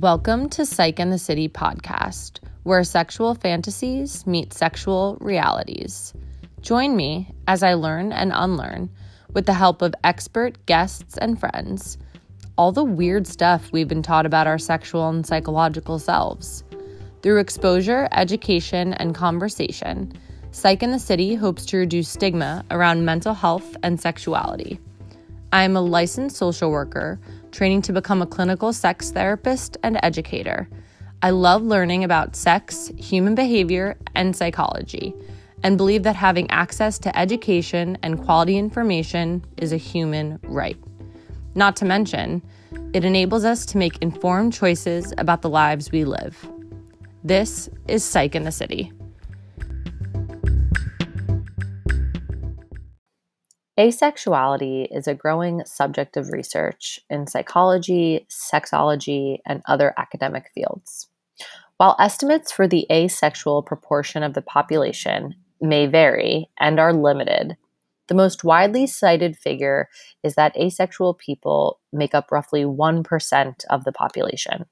Welcome to Psych and the City podcast, where sexual fantasies meet sexual realities. Join me as I learn and unlearn with the help of expert guests and friends all the weird stuff we've been taught about our sexual and psychological selves. Through exposure, education, and conversation, Psych in the City hopes to reduce stigma around mental health and sexuality. I am a licensed social worker training to become a clinical sex therapist and educator. I love learning about sex, human behavior, and psychology, and believe that having access to education and quality information is a human right. Not to mention, it enables us to make informed choices about the lives we live. This is Psych in the City. Asexuality is a growing subject of research in psychology, sexology, and other academic fields. While estimates for the asexual proportion of the population may vary and are limited, the most widely cited figure is that asexual people make up roughly 1% of the population.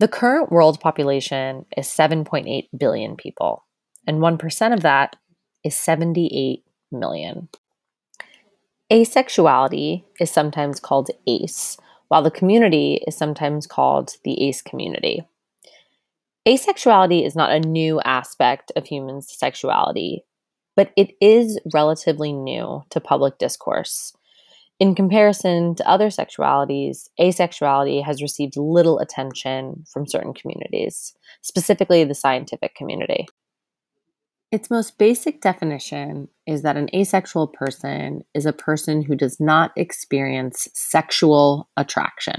The current world population is 7.8 billion people, and 1% of that is 78 million. Asexuality is sometimes called ACE, while the community is sometimes called the ACE community. Asexuality is not a new aspect of human sexuality, but it is relatively new to public discourse. In comparison to other sexualities, asexuality has received little attention from certain communities, specifically the scientific community. Its most basic definition is that an asexual person is a person who does not experience sexual attraction.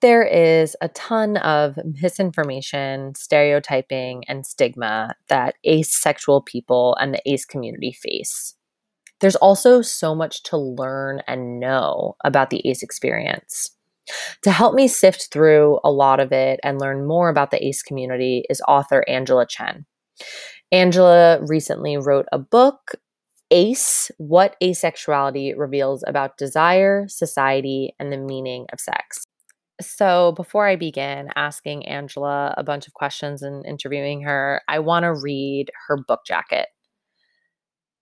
There is a ton of misinformation, stereotyping, and stigma that asexual people and the ace community face. There's also so much to learn and know about the ace experience. To help me sift through a lot of it and learn more about the ace community is author Angela Chen. Angela recently wrote a book, Ace What Asexuality Reveals About Desire, Society, and the Meaning of Sex. So, before I begin asking Angela a bunch of questions and interviewing her, I want to read her book jacket.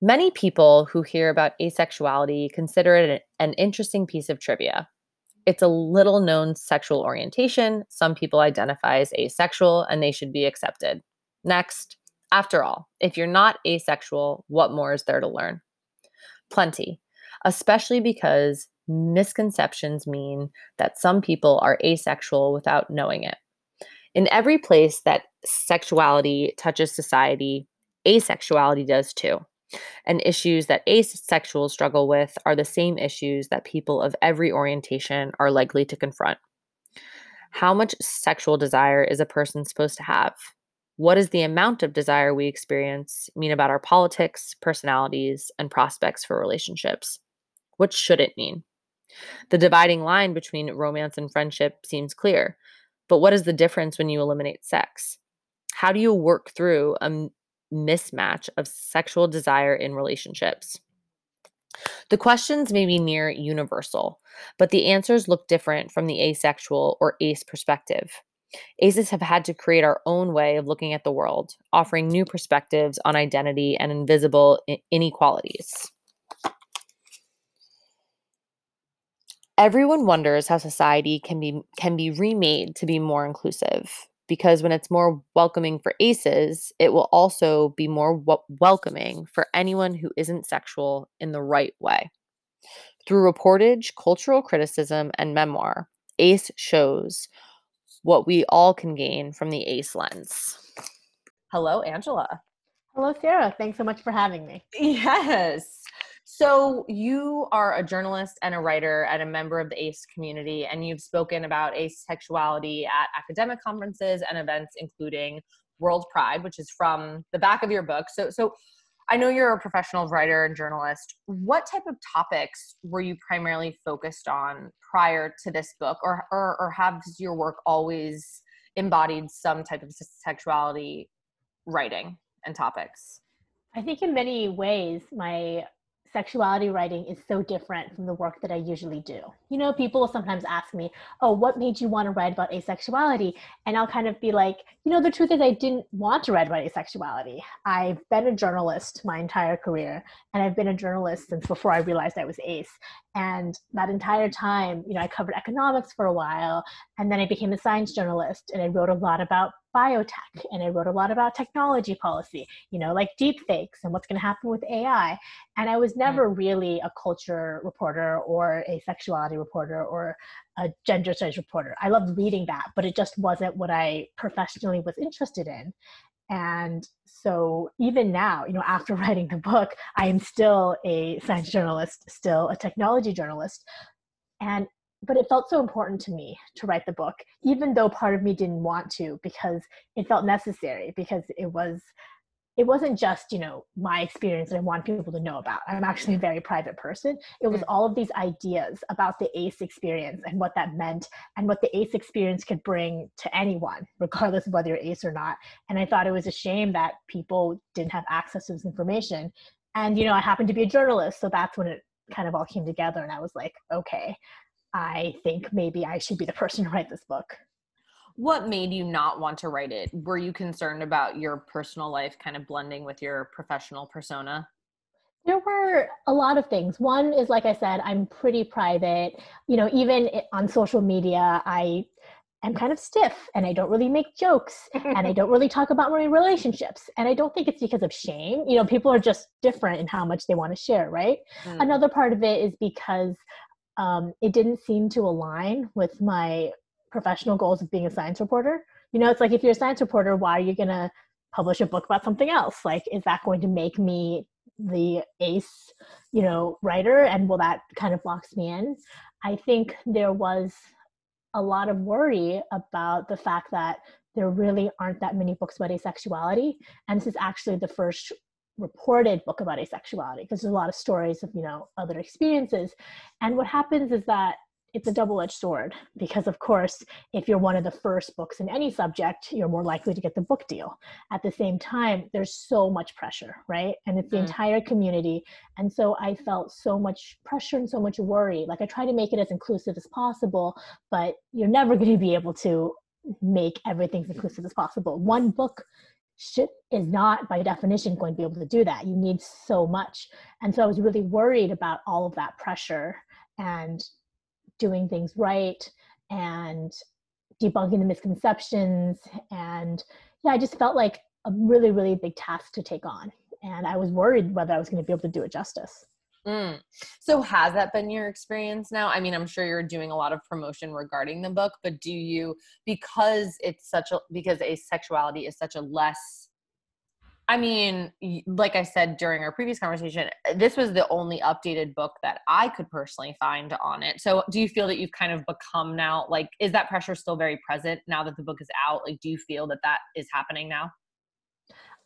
Many people who hear about asexuality consider it an interesting piece of trivia. It's a little known sexual orientation. Some people identify as asexual and they should be accepted. Next, after all, if you're not asexual, what more is there to learn? Plenty, especially because misconceptions mean that some people are asexual without knowing it. In every place that sexuality touches society, asexuality does too. And issues that asexuals struggle with are the same issues that people of every orientation are likely to confront. How much sexual desire is a person supposed to have? What does the amount of desire we experience mean about our politics, personalities, and prospects for relationships? What should it mean? The dividing line between romance and friendship seems clear, but what is the difference when you eliminate sex? How do you work through a mismatch of sexual desire in relationships? The questions may be near universal, but the answers look different from the asexual or ace perspective. ACEs have had to create our own way of looking at the world, offering new perspectives on identity and invisible inequalities. Everyone wonders how society can be can be remade to be more inclusive because when it's more welcoming for aces, it will also be more w- welcoming for anyone who isn't sexual in the right way. Through reportage, cultural criticism, and memoir, ACE shows what we all can gain from the ACE lens. Hello, Angela. Hello, Sarah. Thanks so much for having me. Yes. So, you are a journalist and a writer and a member of the ACE community, and you've spoken about asexuality at academic conferences and events, including World Pride, which is from the back of your book. So, so I know you're a professional writer and journalist. What type of topics were you primarily focused on prior to this book, or, or, or has your work always embodied some type of sexuality writing and topics? I think in many ways, my sexuality writing is so different from the work that I usually do. You know, people will sometimes ask me, Oh, what made you want to write about asexuality? And I'll kind of be like, You know, the truth is, I didn't want to write about asexuality. I've been a journalist my entire career, and I've been a journalist since before I realized I was ace. And that entire time, you know, I covered economics for a while, and then I became a science journalist, and I wrote a lot about biotech and I wrote a lot about technology policy, you know, like deep fakes and what's going to happen with AI. And I was mm. never really a culture reporter or a sexuality reporter or a gender studies reporter. I loved reading that, but it just wasn't what I professionally was interested in. And so even now, you know, after writing the book, I am still a science journalist, still a technology journalist. And but it felt so important to me to write the book even though part of me didn't want to because it felt necessary because it was it wasn't just you know my experience that i want people to know about. I'm actually a very private person. It was mm. all of these ideas about the ace experience and what that meant and what the ace experience could bring to anyone regardless of whether you're ace or not. And i thought it was a shame that people didn't have access to this information. And you know i happened to be a journalist so that's when it kind of all came together and i was like okay I think maybe I should be the person to write this book. What made you not want to write it? Were you concerned about your personal life kind of blending with your professional persona? There were a lot of things. One is, like I said, I'm pretty private. You know, even on social media, I am kind of stiff and I don't really make jokes and I don't really talk about my relationships. And I don't think it's because of shame. You know, people are just different in how much they want to share, right? Mm. Another part of it is because um, it didn't seem to align with my professional goals of being a science reporter. You know, it's like if you're a science reporter, why are you going to publish a book about something else? Like, is that going to make me the ace, you know, writer? And will that kind of box me in? I think there was a lot of worry about the fact that there really aren't that many books about asexuality. And this is actually the first reported book about asexuality because there's a lot of stories of you know other experiences. And what happens is that it's a double-edged sword because of course if you're one of the first books in any subject you're more likely to get the book deal. At the same time there's so much pressure right? And it's the mm. entire community. And so i felt so much pressure and so much worry. Like i try to make it as inclusive as possible but you're never going to be able to make everything as inclusive as possible. One book should is not by definition going to be able to do that. You need so much. And so i was really worried about all of that pressure and doing things right and debunking the misconceptions. And yeah i just felt like a really really big task to take on. And i was worried whether i was going to be able to do it justice Mm. So has that been your experience now? I mean, I'm sure you're doing a lot of promotion regarding the book, but do you because it's such a because asexuality is such a less I mean, like I said during our previous conversation, this was the only updated book that I could personally find on it. So, do you feel that you've kind of become now like is that pressure still very present now that the book is out? Like do you feel that that is happening now?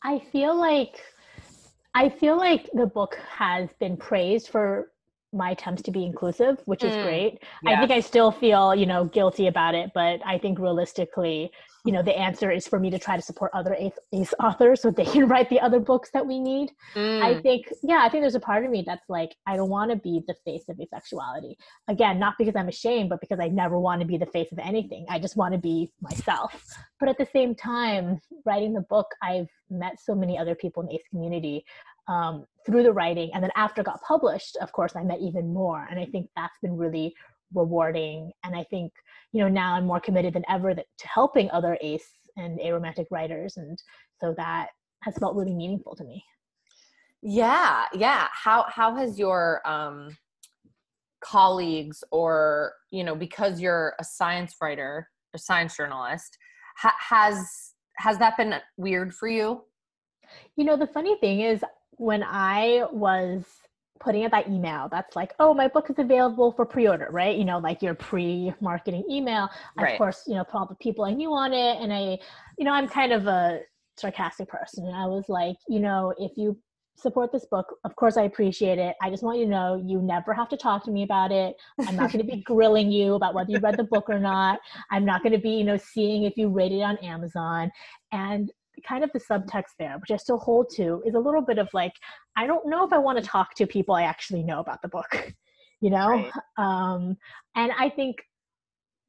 I feel like I feel like the book has been praised for my attempts to be inclusive, which is mm, great. Yeah. I think I still feel, you know, guilty about it, but I think realistically, you know, the answer is for me to try to support other ace, ace authors so they can write the other books that we need. Mm. I think, yeah, I think there's a part of me that's like, I don't want to be the face of asexuality. Again, not because I'm ashamed, but because I never want to be the face of anything. I just want to be myself. But at the same time, writing the book, I've met so many other people in the ace community um, through the writing. And then after it got published, of course, I met even more. And I think that's been really rewarding. And I think, you know, now I'm more committed than ever that, to helping other ace and aromantic writers. And so that has felt really meaningful to me. Yeah. Yeah. How, how has your, um, colleagues or, you know, because you're a science writer, a science journalist, ha- has, has that been weird for you? You know, the funny thing is when I was putting out that email that's like, oh, my book is available for pre-order, right? You know, like your pre-marketing email. Right. Of course, you know, put all the people I knew on it. And I, you know, I'm kind of a sarcastic person. And I was like, you know, if you support this book, of course I appreciate it. I just want you to know you never have to talk to me about it. I'm not going to be grilling you about whether you read the book or not. I'm not going to be, you know, seeing if you rated it on Amazon. And kind of the subtext there, which I still hold to, is a little bit of like, I don't know if I want to talk to people I actually know about the book, you know? Right. Um, and I think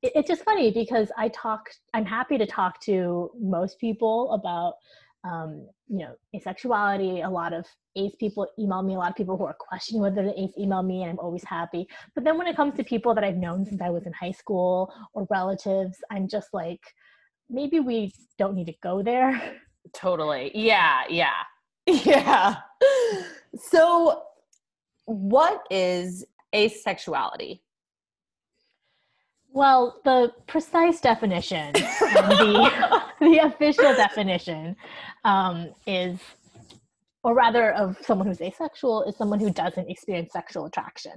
it, it's just funny because I talk, I'm happy to talk to most people about, um, you know, asexuality. A lot of ace people email me, a lot of people who are questioning whether the ace email me, and I'm always happy. But then when it comes to people that I've known since I was in high school or relatives, I'm just like, maybe we don't need to go there. Totally. Yeah. Yeah. Yeah. So, what is asexuality? Well, the precise definition, the, the official definition, um, is, or rather, of someone who's asexual, is someone who doesn't experience sexual attraction.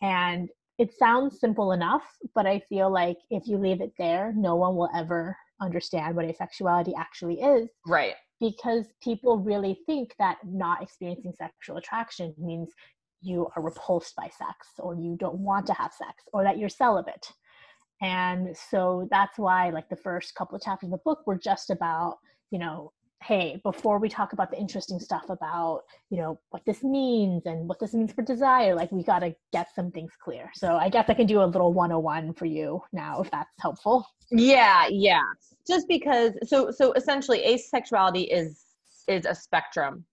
And it sounds simple enough, but I feel like if you leave it there, no one will ever understand what asexuality actually is. Right. Because people really think that not experiencing sexual attraction means you are repulsed by sex or you don't want to have sex or that you're celibate. And so that's why like the first couple of chapters of the book were just about, you know, hey, before we talk about the interesting stuff about, you know, what this means and what this means for desire, like we got to get some things clear. So I guess I can do a little 101 for you now if that's helpful. Yeah, yeah. Just because so so essentially asexuality is is a spectrum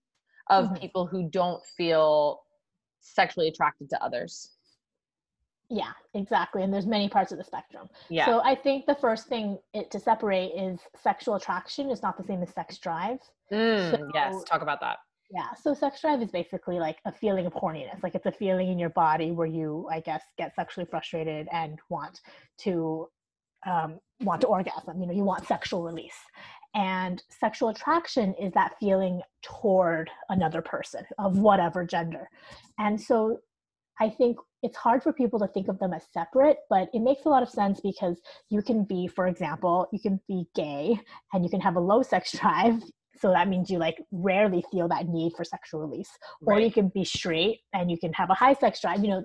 of mm-hmm. people who don't feel sexually attracted to others. Yeah, exactly. And there's many parts of the spectrum. Yeah. So I think the first thing it, to separate is sexual attraction is not the same as sex drive. Mm, so, yes, talk about that. Yeah. So sex drive is basically like a feeling of horniness. Like it's a feeling in your body where you, I guess, get sexually frustrated and want to um, want to orgasm. You know, you want sexual release. And sexual attraction is that feeling toward another person of whatever gender. And so I think it's hard for people to think of them as separate, but it makes a lot of sense because you can be, for example, you can be gay and you can have a low sex drive. So that means you like rarely feel that need for sexual release. Right. Or you can be straight and you can have a high sex drive. You know,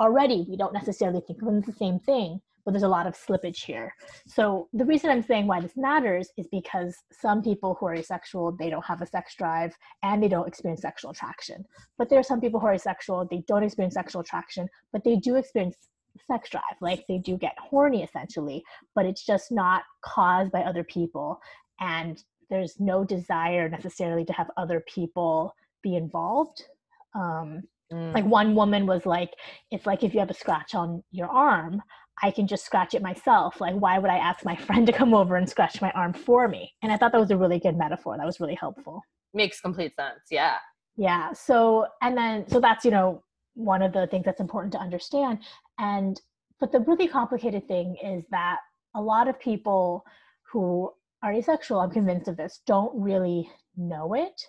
already we don't necessarily think of them as the same thing, but there's a lot of slippage here. So the reason I'm saying why this matters is because some people who are asexual, they don't have a sex drive and they don't experience sexual attraction. But there are some people who are asexual, they don't experience sexual attraction, but they do experience sex drive. Like they do get horny essentially, but it's just not caused by other people. And there's no desire necessarily to have other people be involved. Um, Mm. Like one woman was like, it's like if you have a scratch on your arm, I can just scratch it myself. Like, why would I ask my friend to come over and scratch my arm for me? And I thought that was a really good metaphor. That was really helpful. Makes complete sense. Yeah. Yeah. So, and then, so that's, you know, one of the things that's important to understand. And, but the really complicated thing is that a lot of people who are asexual, I'm convinced of this, don't really know it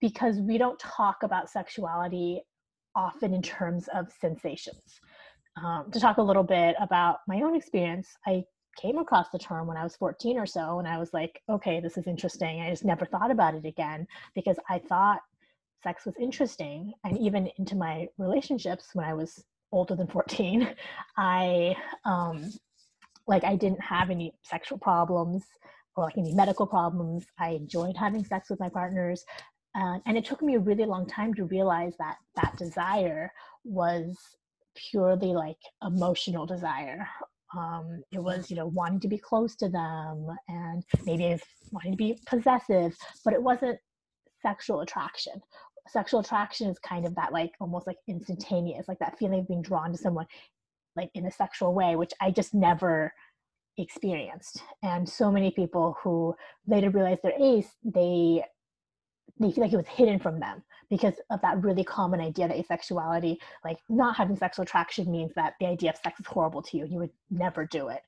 because we don't talk about sexuality often in terms of sensations. Um, to talk a little bit about my own experience, I came across the term when I was 14 or so, and I was like, okay, this is interesting. I just never thought about it again because I thought sex was interesting. And even into my relationships when I was older than 14, I, um, like, I didn't have any sexual problems or like any medical problems. I enjoyed having sex with my partners. Uh, and it took me a really long time to realize that that desire was purely like emotional desire. Um, it was you know wanting to be close to them and maybe wanting to be possessive but it wasn't sexual attraction. Sexual attraction is kind of that like almost like instantaneous like that feeling of being drawn to someone like in a sexual way which i just never experienced. And so many people who later realized they're ace they they feel like it was hidden from them because of that really common idea that asexuality, like not having sexual attraction means that the idea of sex is horrible to you. You would never do it.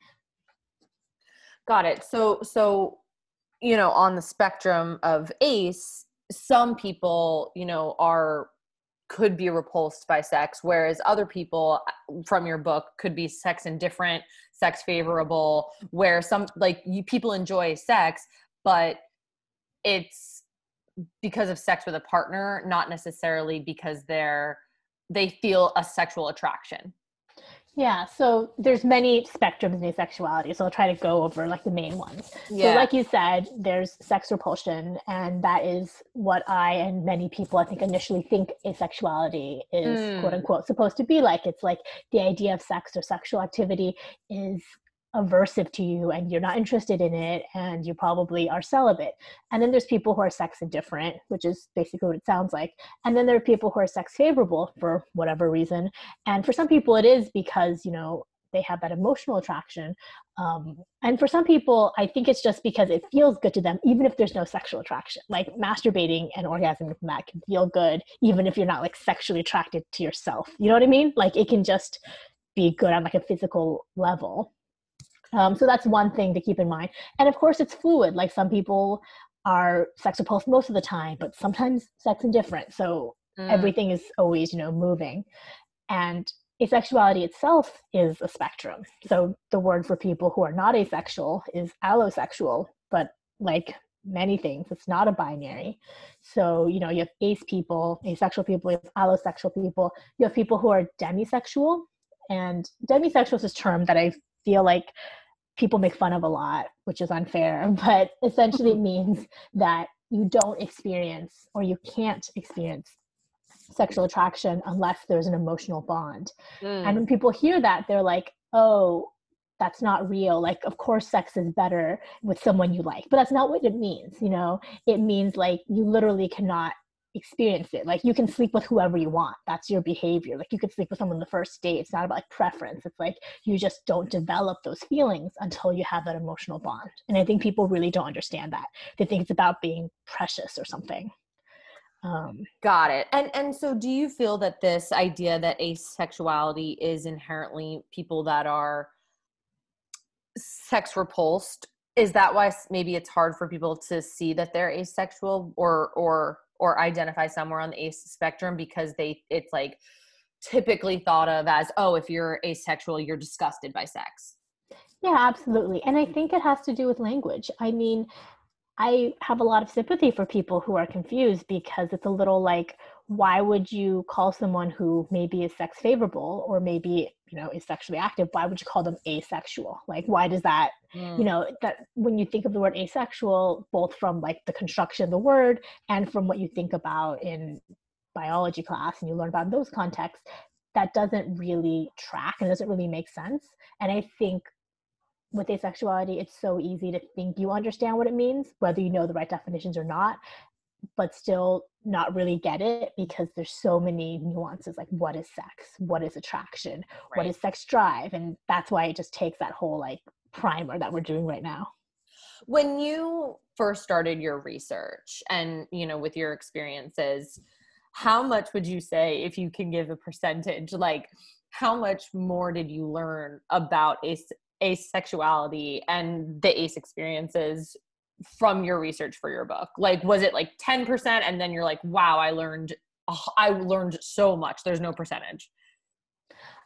Got it. So, so, you know, on the spectrum of ace, some people, you know, are could be repulsed by sex whereas other people uh, from your book could be sex indifferent sex favorable where some like you people enjoy sex but it's because of sex with a partner, not necessarily because they're they feel a sexual attraction. Yeah, so there's many spectrums in asexuality. So I'll try to go over like the main ones. Yeah. So like you said, there's sex repulsion, and that is what I and many people I think initially think asexuality is mm. quote unquote supposed to be like. It's like the idea of sex or sexual activity is aversive to you and you're not interested in it and you probably are celibate. And then there's people who are sex indifferent, which is basically what it sounds like. And then there are people who are sex favorable for whatever reason. And for some people it is because, you know, they have that emotional attraction. Um, and for some people, I think it's just because it feels good to them, even if there's no sexual attraction. Like masturbating and orgasming from that can feel good, even if you're not like sexually attracted to yourself. You know what I mean? Like it can just be good on like a physical level. Um, so that's one thing to keep in mind. And of course, it's fluid. Like some people are sex repulsed most of the time, but sometimes sex indifferent. So mm. everything is always, you know, moving. And asexuality itself is a spectrum. So the word for people who are not asexual is allosexual, but like many things, it's not a binary. So, you know, you have ace people, asexual people, you have allosexual people, you have people who are demisexual. And demisexual is a term that I feel like people make fun of a lot, which is unfair, but essentially it means that you don't experience or you can't experience sexual attraction unless there's an emotional bond. Mm. And when people hear that, they're like, oh, that's not real. Like, of course, sex is better with someone you like, but that's not what it means. You know, it means like you literally cannot experience it. Like you can sleep with whoever you want. That's your behavior. Like you could sleep with someone the first date. It's not about like preference. It's like you just don't develop those feelings until you have that emotional bond. And I think people really don't understand that. They think it's about being precious or something. Um, Got it. And and so do you feel that this idea that asexuality is inherently people that are sex repulsed is that why maybe it's hard for people to see that they're asexual or or or identify somewhere on the ace spectrum because they it's like typically thought of as oh if you're asexual you're disgusted by sex. Yeah absolutely. And i think it has to do with language. I mean i have a lot of sympathy for people who are confused because it's a little like why would you call someone who maybe is sex favorable or maybe you know is sexually active? Why would you call them asexual? Like why does that mm. you know that when you think of the word asexual both from like the construction of the word and from what you think about in biology class and you learn about those contexts that doesn't really track and doesn't really make sense. And i think with asexuality it's so easy to think you understand what it means whether you know the right definitions or not but still not really get it because there's so many nuances like what is sex? What is attraction? Right. what is sex drive? And that's why it just takes that whole like primer that we're doing right now. When you first started your research and you know with your experiences how much would you say if you can give a percentage like how much more did you learn about ace asexuality and the ace experiences from your research for your book? Like, was it like 10% and then you're like, wow, I learned, I learned so much. There's no percentage.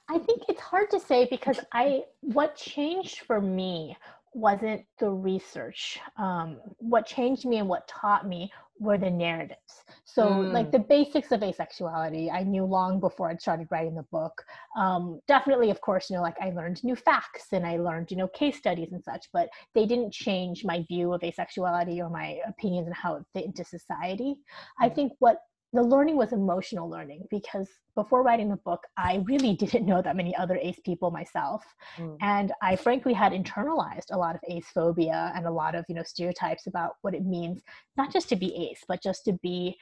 I think it's hard to say because I, what changed for me wasn't the research. Um, what changed me and what taught me were the narratives. So, mm. like the basics of asexuality, I knew long before I started writing the book. Um, definitely, of course, you know, like I learned new facts and I learned, you know, case studies and such, but they didn't change my view of asexuality or my opinions and how it fit into society. I mm. think what the learning was emotional learning because before writing the book, I really didn't know that many other ACE people myself. Mm. And I frankly had internalized a lot of ACE phobia and a lot of, you know, stereotypes about what it means, not just to be ACE, but just to be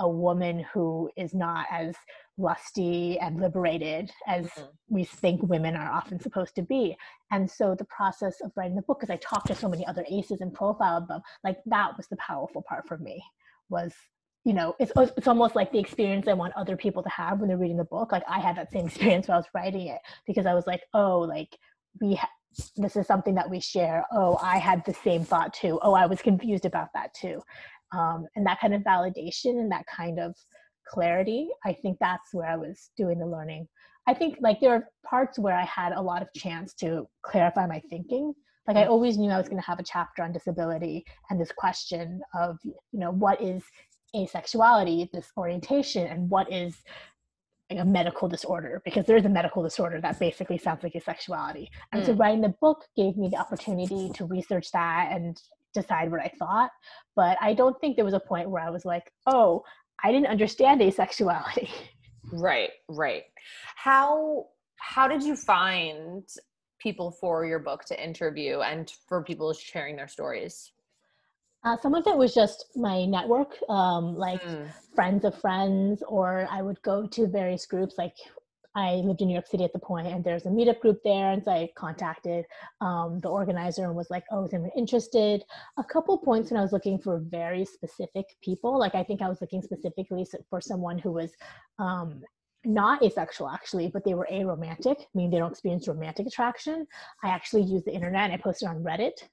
a woman who is not as lusty and liberated as mm-hmm. we think women are often supposed to be. And so the process of writing the book, because I talked to so many other ACEs and profiled them, like that was the powerful part for me was you know it's it's almost like the experience i want other people to have when they're reading the book. Like i had that same experience when i was writing it because i was like oh like we ha- this is something that we share. Oh i had the same thought too. Oh i was confused about that too. Um, and that kind of validation and that kind of clarity i think that's where i was doing the learning. I think like there are parts where i had a lot of chance to clarify my thinking. Like i always knew i was going to have a chapter on disability and this question of you know what is asexuality, this orientation, and what is like a medical disorder because there is a medical disorder that basically sounds like asexuality. And mm. so writing the book gave me the opportunity to research that and decide what I thought. But I don't think there was a point where I was like, oh, I didn't understand asexuality. Right, right. How how did you find people for your book to interview and for people sharing their stories? Uh, some of it was just my network, um, like mm. friends of friends, or I would go to various groups. Like I lived in New York City at the point, and there's a meetup group there, and so I contacted um, the organizer and was like, "Oh, is anyone interested?" A couple points when I was looking for very specific people, like I think I was looking specifically for someone who was um, not asexual actually, but they were aromantic, meaning they don't experience romantic attraction. I actually used the internet and I posted on Reddit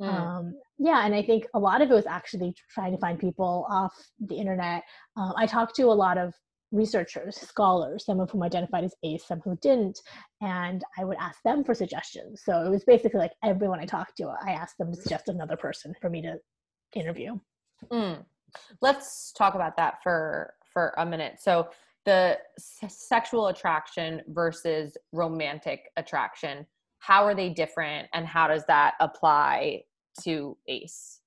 Mm. Um, yeah, and I think a lot of it was actually trying to find people off the internet. Um, I talked to a lot of researchers, scholars, some of whom identified as ace, some who didn't, and I would ask them for suggestions. So it was basically like everyone I talked to, I asked them to suggest another person for me to interview. Mm. Let's talk about that for for a minute. So the s- sexual attraction versus romantic attraction how are they different and how does that apply to ace?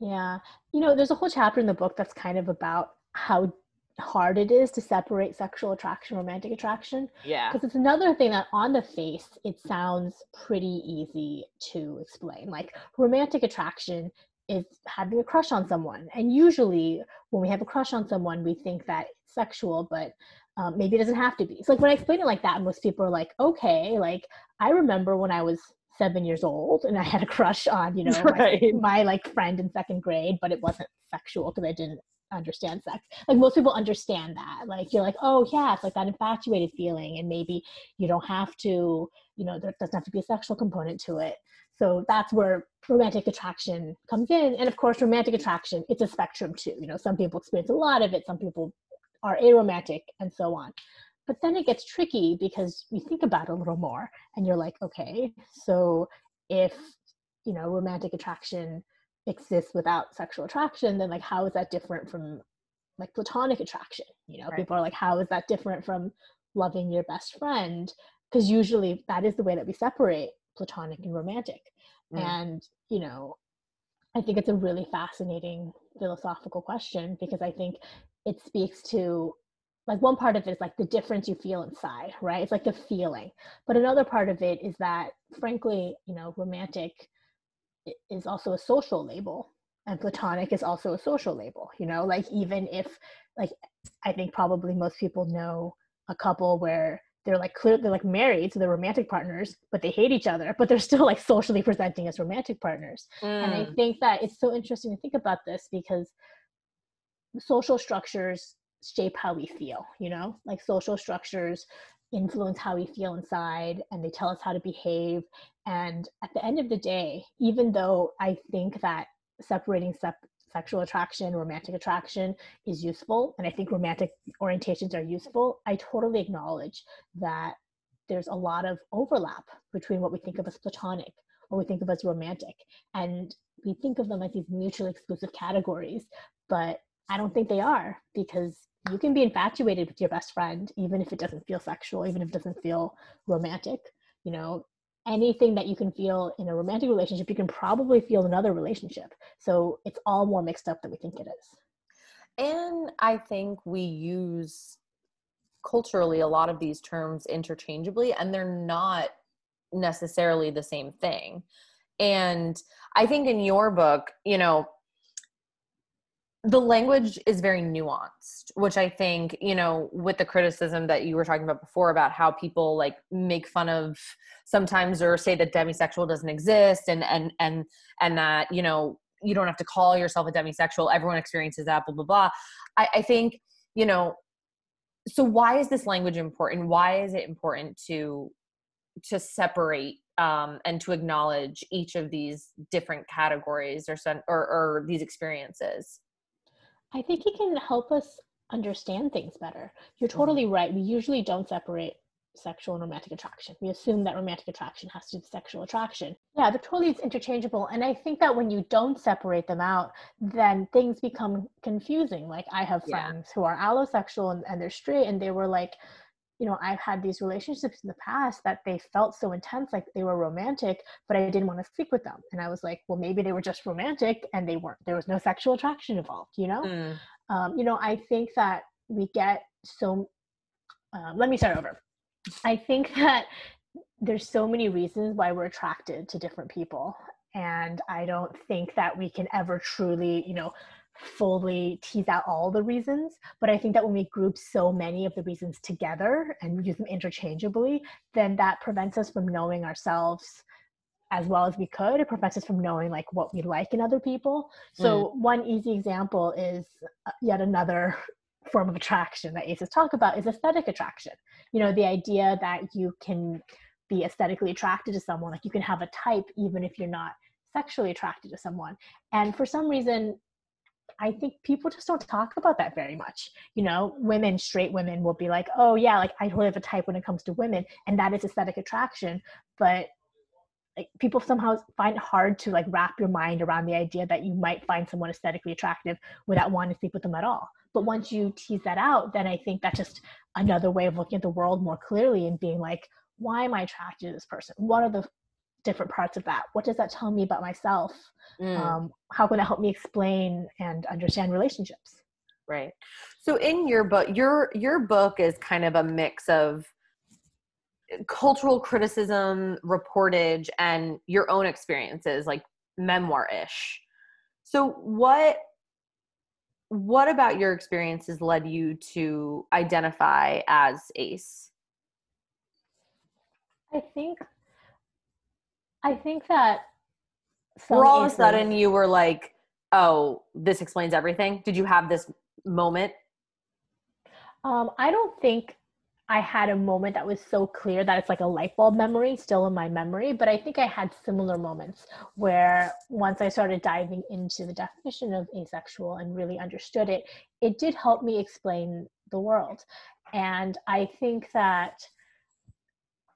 Yeah. You know there's a whole chapter in the book that's kind of about how hard it is to separate sexual attraction romantic attraction. Yeah. Because it's another thing that on the face it sounds pretty easy to explain. Like romantic attraction is having a crush on someone and usually when we have a crush on someone we think that it's sexual but um, maybe it doesn't have to be so like when i explain it like that most people are like okay like i remember when i was seven years old and I had a crush on, you know, right. my, my, like friend in second grade, but it wasn't sexual because I didn't understand sex. Like most people understand that. Like you're like, oh yeah, it's like that infatuated feeling, and maybe you don't have to, you know, there doesn't have to be a sexual component to it. So that's where romantic attraction comes in. And of course, romantic attraction, it's a spectrum too. You know, some people experience a lot of it, some people are aromantic, and so on. But then it gets tricky because you think about it a little more and you're like, okay, so if, you know, romantic attraction exists without sexual attraction, then like how is that different from like platonic attraction? You know, right. people are like, how is that different from loving your best friend? Because usually that is the way that we separate platonic and romantic. Mm. And, you know, I think it's a really fascinating philosophical question because I think it speaks to like one part of it is like the difference you feel inside right it's like the feeling but another part of it is that frankly you know romantic is also a social label and platonic is also a social label you know like even if like i think probably most people know a couple where they're like clear they're like married so they're romantic partners but they hate each other but they're still like socially presenting as romantic partners mm. and i mm. think that it's so interesting to think about this because social structures shape how we feel you know? Like social structures influence how we feel inside and they tell us how to behave. And at the end of the day even though i think that separating sep- sexual attraction romantic attraction is useful and i think romantic orientations are useful i totally acknowledge that there's a lot of overlap between what we think of as platonic what we think of as romantic. And we think of them as these mutually exclusive categories but i don't think they are because you can be infatuated with your best friend even if it doesn't feel sexual even if it doesn't feel romantic you know? Anything that you can feel in a romantic relationship you can probably feel in another relationship. So it's all more mixed up than we think it is. And i think we use culturally a lot of these terms interchangeably and they're not necessarily the same thing. And i think in your book you know the language is very nuanced which i think you know with the criticism that you were talking about before about how people like make fun of sometimes or say that demisexual doesn't exist and and and and that you know you don't have to call yourself a demisexual everyone experiences that blah blah blah. I, I think you know so why is this language important? Why is it important to to separate um, and to acknowledge each of these different categories or, or, or these experiences I think it can help us understand things better. You're mm-hmm. totally right. We usually don't separate sexual and romantic attraction. We assume that romantic attraction has to do with sexual attraction. Yeah, they're totally interchangeable. And I think that when you don't separate them out, then things become confusing. Like I have friends yeah. who are allosexual and, and they're straight and they were like, you know, I've had these relationships in the past that they felt so intense, like they were romantic, but I didn't want to sleep with them. And I was like, well, maybe they were just romantic and they weren't, there was no sexual attraction involved, you know? Mm. Um, you know, I think that we get so, uh, let me start over. I think that there's so many reasons why we're attracted to different people. And I don't think that we can ever truly, you know, fully tease out all the reasons. But I think that when we group so many of the reasons together and use them interchangeably, then that prevents us from knowing ourselves as well as we could. It prevents us from knowing like what we like in other people. So mm. one easy example is uh, yet another form of attraction that aces talk about is aesthetic attraction. You know, the idea that you can be aesthetically attracted to someone, like you can have a type even if you're not sexually attracted to someone. And for some reason, I think people just don't talk about that very much. You know, women, straight women will be like, oh, yeah, like I totally have a type when it comes to women, and that is aesthetic attraction. But like people somehow find it hard to like wrap your mind around the idea that you might find someone aesthetically attractive without wanting to sleep with them at all. But once you tease that out, then I think that's just another way of looking at the world more clearly and being like, why am I attracted to this person? What are the different parts of that? What does that tell me about myself? Mm. Um, how can that help me explain and understand relationships? Right. So in your book, your your book is kind of a mix of cultural criticism, reportage, and your own experiences, like memoir-ish. So what what about your experiences led you to identify as ace i think i think that or all of a sudden you were like oh this explains everything did you have this moment um, i don't think I had a moment that was so clear that it's like a light bulb memory still in my memory. But I think I had similar moments where once I started diving into the definition of asexual and really understood it, it did help me explain the world. And I think that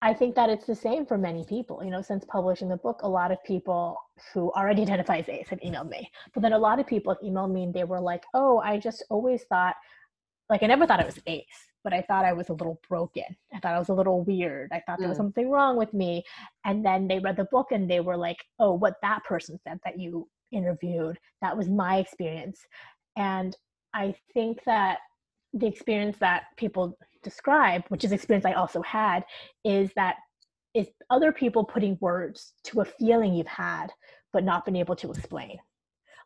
I think that it's the same for many people. You know, since publishing the book, a lot of people who already identify as ace have emailed me. But then a lot of people have emailed me and they were like, oh, I just always thought, like, I never thought it was ace but I thought I was a little broken. I thought I was a little weird. I thought there was mm. something wrong with me. And then they read the book and they were like, oh, what that person said that you interviewed, that was my experience. And I think that the experience that people describe, which is experience I also had, is that is other people putting words to a feeling you've had but not been able to explain.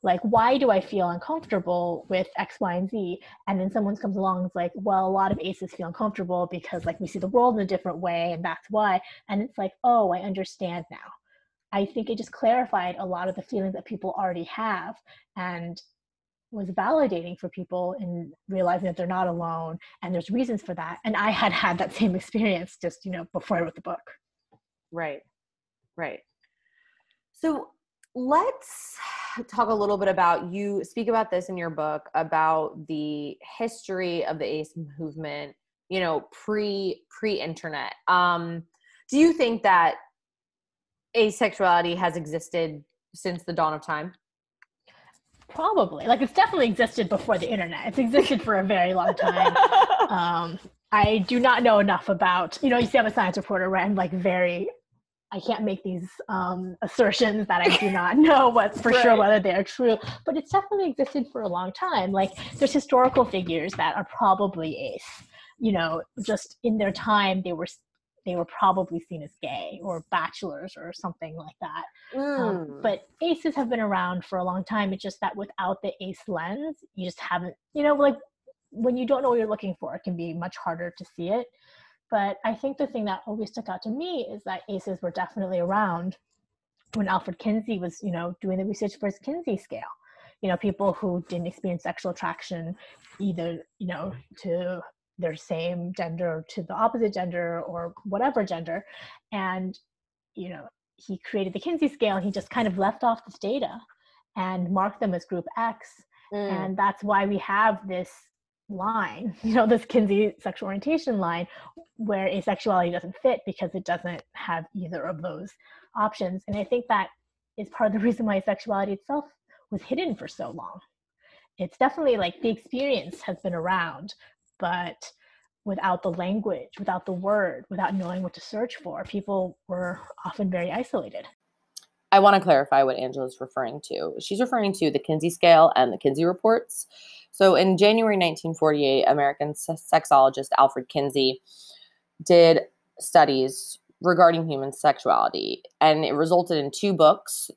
Like why do i feel uncomfortable with x y and z? And then someone comes along and is like well a lot of aces feel uncomfortable because like we see the world in a different way and that's why. And it's like oh i understand now. I think it just clarified a lot of the feelings that people already have and was validating for people in realizing that they're not alone and there's reasons for that and i had had that same experience just you know before i wrote the book. Right right. So let's talk a little bit about you speak about this in your book about the history of the ace movement you know pre pre internet um do you think that asexuality has existed since the dawn of time probably like it's definitely existed before the internet it's existed for a very long time um i do not know enough about you know you see i'm a science reporter right i'm like very I can't make these um, assertions that I do not know what's for right. sure whether they're true, but it's definitely existed for a long time. Like there's historical figures that are probably ace. You know, just in their time, they were they were probably seen as gay or bachelors or something like that. Mm. Um, but aces have been around for a long time. It's just that without the ace lens, you just haven't. You know, like when you don't know what you're looking for, it can be much harder to see it. But I think the thing that always stuck out to me is that ACEs were definitely around when Alfred Kinsey was, you know, doing the research for his Kinsey scale. You know, people who didn't experience sexual attraction either, you know, to their same gender to the opposite gender or whatever gender. And, you know, he created the Kinsey scale he just kind of left off this data and marked them as group X. Mm. And that's why we have this line, you know, this Kinsey sexual orientation line, where asexuality doesn't fit because it doesn't have either of those options. And I think that is part of the reason why sexuality itself was hidden for so long. It's definitely like the experience has been around, but without the language, without the word, without knowing what to search for, people were often very isolated. I want to clarify what Angela's referring to. She's referring to the Kinsey scale and the Kinsey reports. So in January 1948, American sexologist Alfred Kinsey did studies regarding human sexuality, and it resulted in two books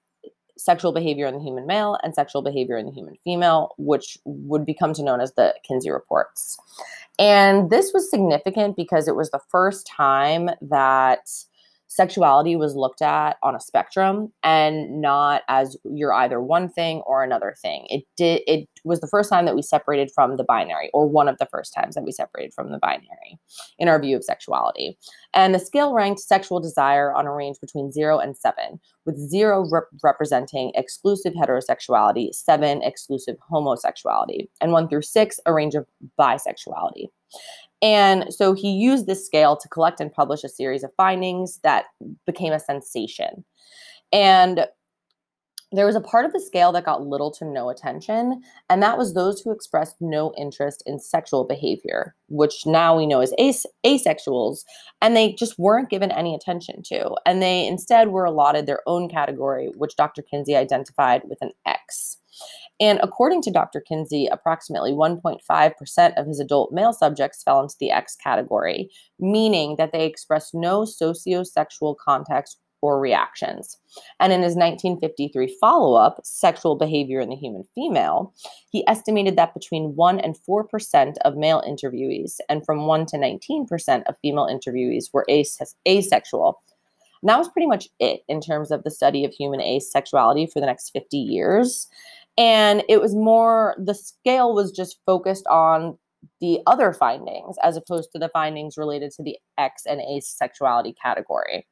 sexual behavior in the human male and sexual behavior in the human female, which would become to known as the Kinsey reports. And this was significant because it was the first time that sexuality was looked at on a spectrum and not as you're either one thing or another thing. It did it was the first time that we separated from the binary or one of the first times that we separated from the binary in our view of sexuality. And the scale ranked sexual desire on a range between 0 and 7 with 0 rep- representing exclusive heterosexuality, 7 exclusive homosexuality, and 1 through 6 a range of bisexuality. And so he used this scale to collect and publish a series of findings that became a sensation. And there was a part of the scale that got little to no attention, and that was those who expressed no interest in sexual behavior, which now we know as as- asexuals, and they just weren't given any attention to. And they instead were allotted their own category, which Dr. Kinsey identified with an X. And according to Dr. Kinsey, approximately 1.5% of his adult male subjects fell into the X category, meaning that they expressed no sociosexual context or reactions. And in his 1953 follow up, Sexual Behavior in the Human Female, he estimated that between 1 and 4% of male interviewees and from 1 to 19% of female interviewees were as- asexual. And that was pretty much it in terms of the study of human asexuality for the next 50 years. And it was more, the scale was just focused on the other findings as opposed to the findings related to the X and asexuality category.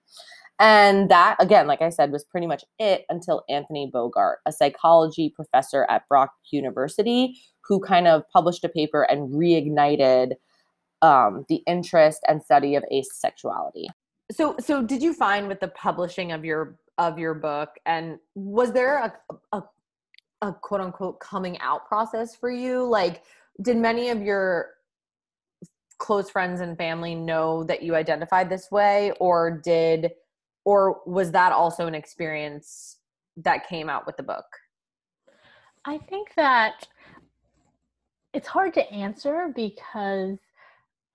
And that, again, like I said, was pretty much it until Anthony Bogaert, a psychology professor at Brock University, who kind of published a paper and reignited um, the interest and study of asexuality. So, so did you find with the publishing of your of your book, and was there a, a a quote unquote coming out process for you? Like, did many of your close friends and family know that you identified this way, or did, or was that also an experience that came out with the book? I think that it's hard to answer because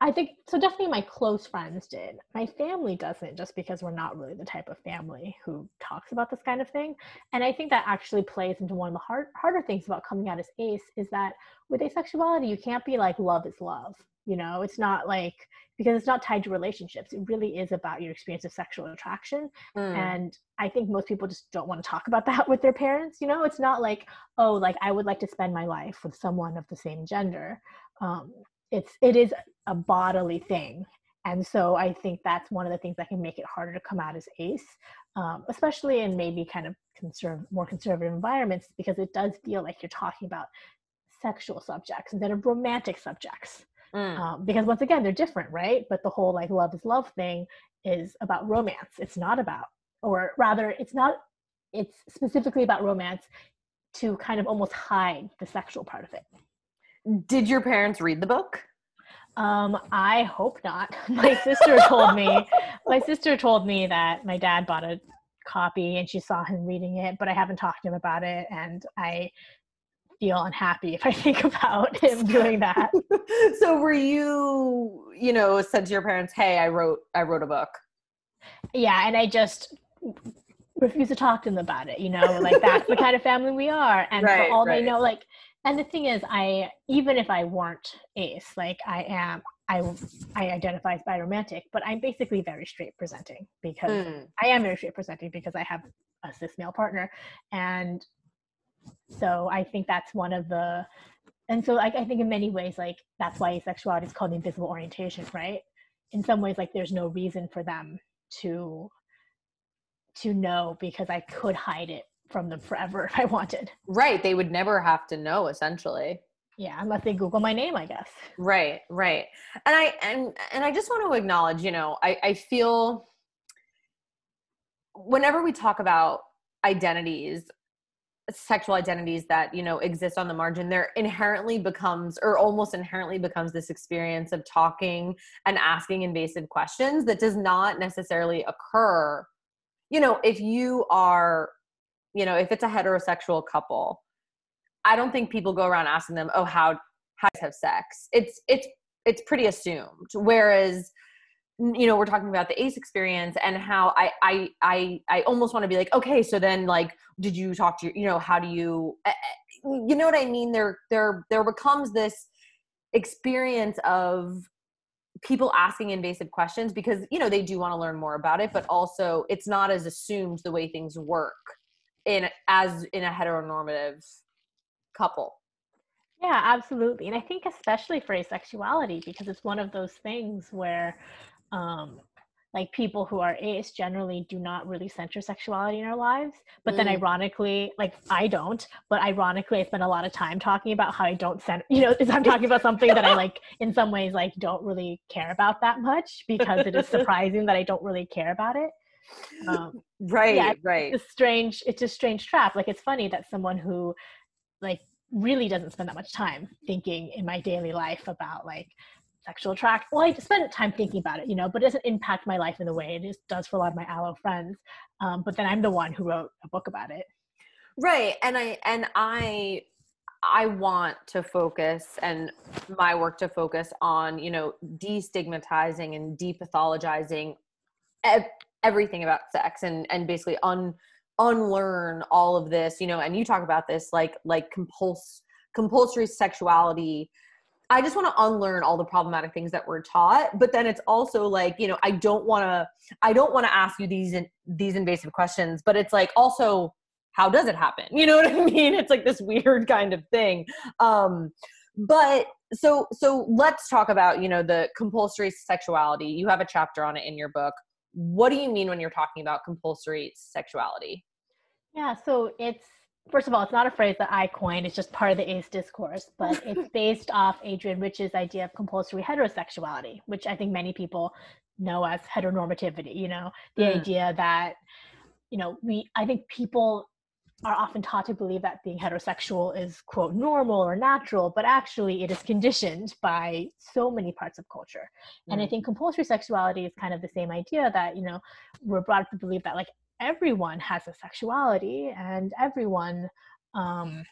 I think so. Definitely, my close friends did. My family doesn't, just because we're not really the type of family who talks about this kind of thing. And I think that actually plays into one of the hard, harder things about coming out as ace is that with asexuality, you can't be like love is love. You know, it's not like because it's not tied to relationships. It really is about your experience of sexual attraction. Mm. And I think most people just don't want to talk about that with their parents. You know, it's not like oh, like I would like to spend my life with someone of the same gender. Um, it's it is a bodily thing. And so i think that's one of the things that can make it harder to come out as ace um, especially in maybe kind of conserve more conservative environments because it does feel like you're talking about sexual subjects instead of romantic subjects. Mm. um, because once again they're different right? But the whole like love is love thing is about romance. It's not about or rather it's not it's specifically about romance to kind of almost hide the sexual part of it did your parents read the book? Um, I hope not. My sister told me. My sister told me that my dad bought a copy and she saw him reading it, but I haven't talked to him about it, and I feel unhappy if I think about him doing that. so, were you, you know, said to your parents, "Hey, I wrote, I wrote a book." Yeah, and I just refuse to talk to them about it. You know, like that's the kind of family we are, and right, for all right. they know, like and the thing is i even if i weren't ace like i am i i identify as biromantic but i'm basically very straight presenting because mm. i am very straight presenting because i have a cis male partner and so i think that's one of the and so like i think in many ways like that's why asexuality is called invisible orientation right in some ways like there's no reason for them to to know because i could hide it from them forever if I wanted. Right. They would never have to know, essentially. yeah unless they google my name i guess right right and i and and i just want to acknowledge you know i i feel whenever we talk about identities sexual identities that you know exist on the margin there inherently becomes or almost inherently becomes this experience of talking and asking invasive questions that does not necessarily occur you know if you are you know if it's a heterosexual couple i don't think people go around asking them oh how how have sex? It's it's it's pretty assumed. Whereas you know we're talking about the ace experience and how i i i, I almost want to be like okay so then like did you talk to your you know how do you eh, eh, you know what i mean? There there there becomes this experience of people asking invasive questions because you know they do want to learn more about it but also it's not as assumed the way things work in as in a heteronormative couple. Yeah absolutely. And i think especially for asexuality because it's one of those things where um, like people who are ace generally do not really center sexuality in our lives. But mm. then ironically like i don't but ironically i spend a lot of time talking about how i don't center you know i'm talking about something that i like in some ways like don't really care about that much because it is surprising that i don't really care about it um, right yeah, right it's a strange it's a strange trap like it's funny that someone who like really doesn't spend that much time thinking in my daily life about like sexual attract. Well, I spend time thinking about it, you know, but it doesn't impact my life in the way it does for a lot of my allo friends. Um, but then I'm the one who wrote a book about it. Right, and I and I I want to focus and my work to focus on you know destigmatizing and depathologizing everything about sex and and basically un unlearn all of this you know and you talk about this like like compuls compulsory sexuality I just want to unlearn all the problematic things that we're taught. But then it's also like, you know, I don't want to, I don't want to ask you these, these invasive questions, but it's like also, how does it happen? You know what I mean? It's like this weird kind of thing. Um, but so, so let's talk about, you know, the compulsory sexuality. You have a chapter on it in your book. What do you mean when you're talking about compulsory sexuality? Yeah, so it's first of all, it's not a phrase that I coined, it's just part of the ACE discourse, but it's based off Adrienne Rich's idea of compulsory heterosexuality, which I think many people know as heteronormativity, you know, the mm. idea that, you know, we, I think people are often taught to believe that being heterosexual is quote normal or natural but actually it is conditioned by so many parts of culture mm. and i mm. think compulsory sexuality is kind of the same idea that you know we're brought up to believe that like everyone has a sexuality and everyone um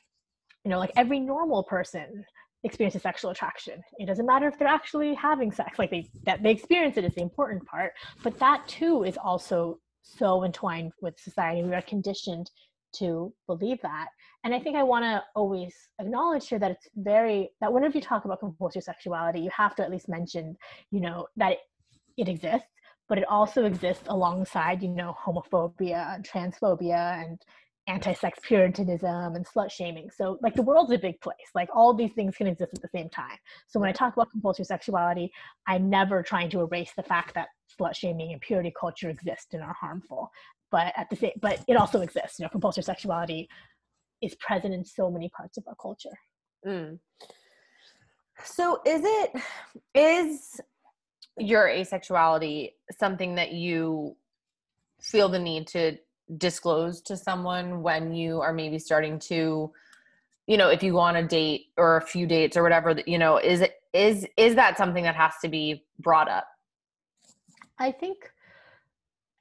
you know like every normal person experiences sexual attraction it doesn't matter if they're actually having sex like they that they experience it is the important part but that too is also so entwined with society we are conditioned to believe that and i think i want to always acknowledge here that it's very that whenever you talk about compulsory sexuality you have to at least mention you know that it, it exists but it also exists alongside, you know, homophobia and transphobia and anti-sex puritanism and slut shaming. So like the world's a big place. Like all these things can exist at the same time. So when I talk about compulsory sexuality, I'm never trying to erase the fact that slut shaming and purity culture exist and are harmful. But at the same but it also exists. You know, compulsory sexuality is present in so many parts of our culture. Mm. So is it is your asexuality something that you feel the need to disclose to someone when you are maybe starting to you know if you go on a date or a few dates or whatever that you know is it is is that something that has to be brought up i think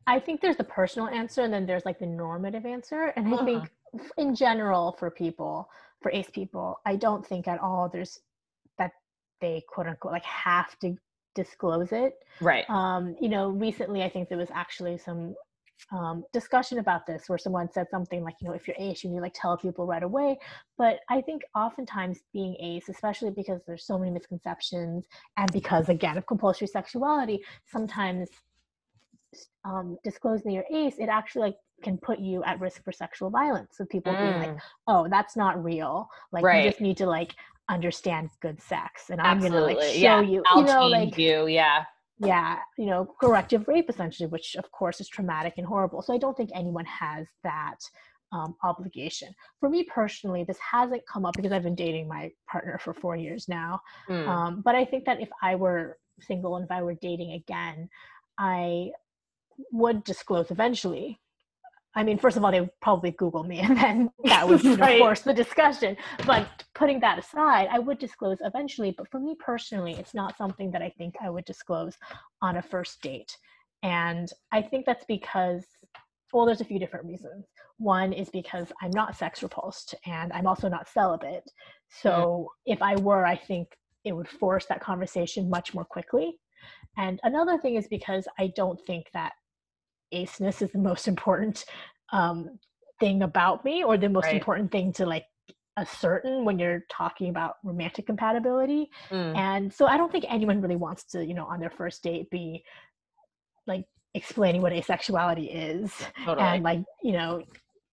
i think there's the personal answer and then there's like the normative answer and i uh-huh. think in general for people for ace people i don't think at all there's that they quote unquote like have to disclose it. Right. Um, you know, recently I think there was actually some um, discussion about this where someone said something like, you know, if you're ace, you need like tell people right away. But I think oftentimes being ace, especially because there's so many misconceptions and because again of compulsory sexuality, sometimes um, disclosing your ace, it actually like can put you at risk for sexual violence. So people mm. being like, oh, that's not real. Like right. you just need to like understand good sex and i'm Absolutely. gonna like show yeah. you I'll you know like you yeah yeah you know corrective rape essentially which of course is traumatic and horrible so i don't think anyone has that um, obligation. For me personally, this hasn't come up because I've been dating my partner for four years now. Mm. Um, but I think that if I were single and if I were dating again, I would disclose eventually. I mean, first of all, they would probably Google me, and then that would right. force the discussion. But putting that aside, I would disclose eventually. But for me personally, it's not something that I think I would disclose on a first date. And I think that's because, well, there's a few different reasons. One is because I'm not sex repulsed and I'm also not celibate. So mm. if I were, I think it would force that conversation much more quickly. And another thing is because I don't think that aceness is the most important um, thing about me or the most right. important thing to like ascertain when you're talking about romantic compatibility. Mm. And so I don't think anyone really wants to, you know, on their first date be like explaining what asexuality is totally. and like, you know,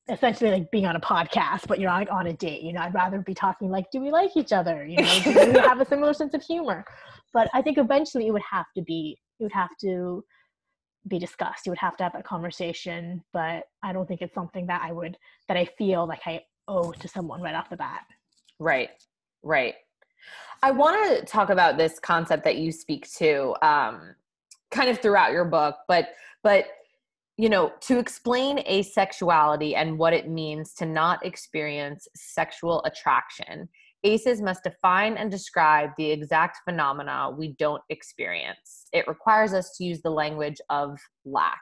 essentially like being on a podcast, but you're on, on a date. You know, I'd rather be talking like, do we like each other? You know, do we have a similar sense of humor? But I think eventually it would have to be, it would have to be discussed. You would have to have that conversation, but I don't think it's something that I would, that I feel like I owe to someone right off the bat. Right, right. I want to talk about this concept that you speak to um, kind of throughout your book, but, but, you know, to explain asexuality and what it means to not experience sexual attraction, ACEs must define and describe the exact phenomena we don't experience. It requires us to use the language of lack.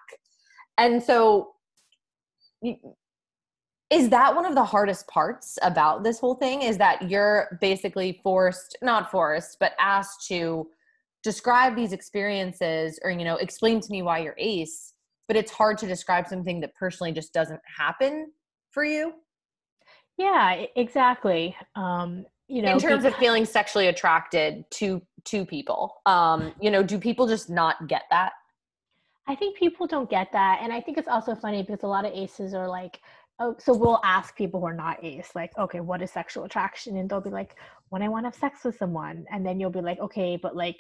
And so, is that one of the hardest parts about this whole thing? Is that you're basically forced, not forced, but asked to describe these experiences or, you know, explain to me why you're ace, but it's hard to describe something that personally just doesn't happen for you? Yeah, exactly. Um, you know, in terms because- of feeling sexually attracted to to people, um, you know, do people just not get that? I think people don't get that, and I think it's also funny because a lot of aces are like, oh, so we'll ask people who are not ace, like, okay, what is sexual attraction? And they'll be like, when I want to have sex with someone, and then you'll be like, okay, but like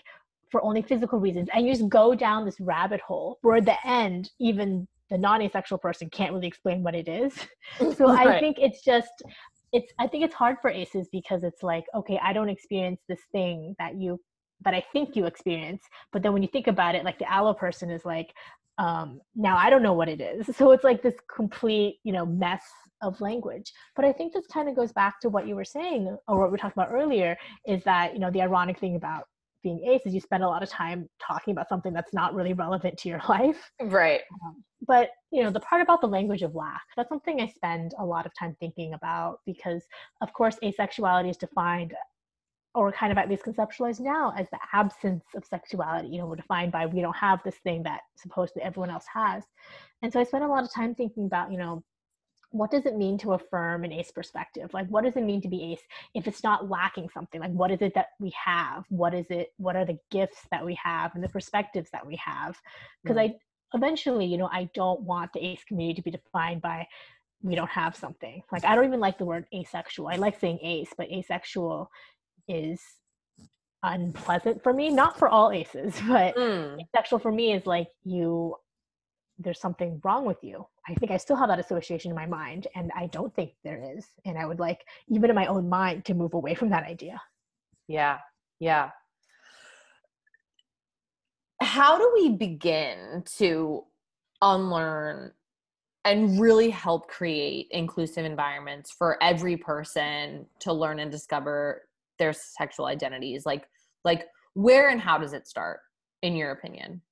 for only physical reasons, and you just go down this rabbit hole where at the end, even the non-asexual person can't really explain what it is. So right. I think it's just it's I think it's hard for aces because it's like, okay, I don't experience this thing that you that I think you experience. But then when you think about it, like the allo person is like, um, now I don't know what it is. So it's like this complete, you know, mess of language. But I think this kind of goes back to what you were saying or what we talked about earlier is that, you know, the ironic thing about being ace is you spend a lot of time talking about something that's not really relevant to your life. Right. Um, but you know the part about the language of lack that's something i spend a lot of time thinking about because of course asexuality is defined or kind of at least conceptualized now as the absence of sexuality you know we're defined by we don't have this thing that supposedly everyone else has. And so i spend a lot of time thinking about you know what does it mean to affirm an ace perspective? Like what does it mean to be ace if it's not lacking something? Like what is it that we have? What is it what are the gifts that we have and the perspectives that we have? Because mm. i eventually you know i don't want the ace community to be defined by we don't have something. Like i don't even like the word asexual. I like saying ace but asexual is unpleasant for me not for all aces but mm. asexual for me is like you there's something wrong with you. I think I still have that association in my mind, and I don't think there is. And I would like, even in my own mind, to move away from that idea. Yeah, yeah. How do we begin to unlearn and really help create inclusive environments for every person to learn and discover their sexual identities? Like, like where and how does it start, in your opinion?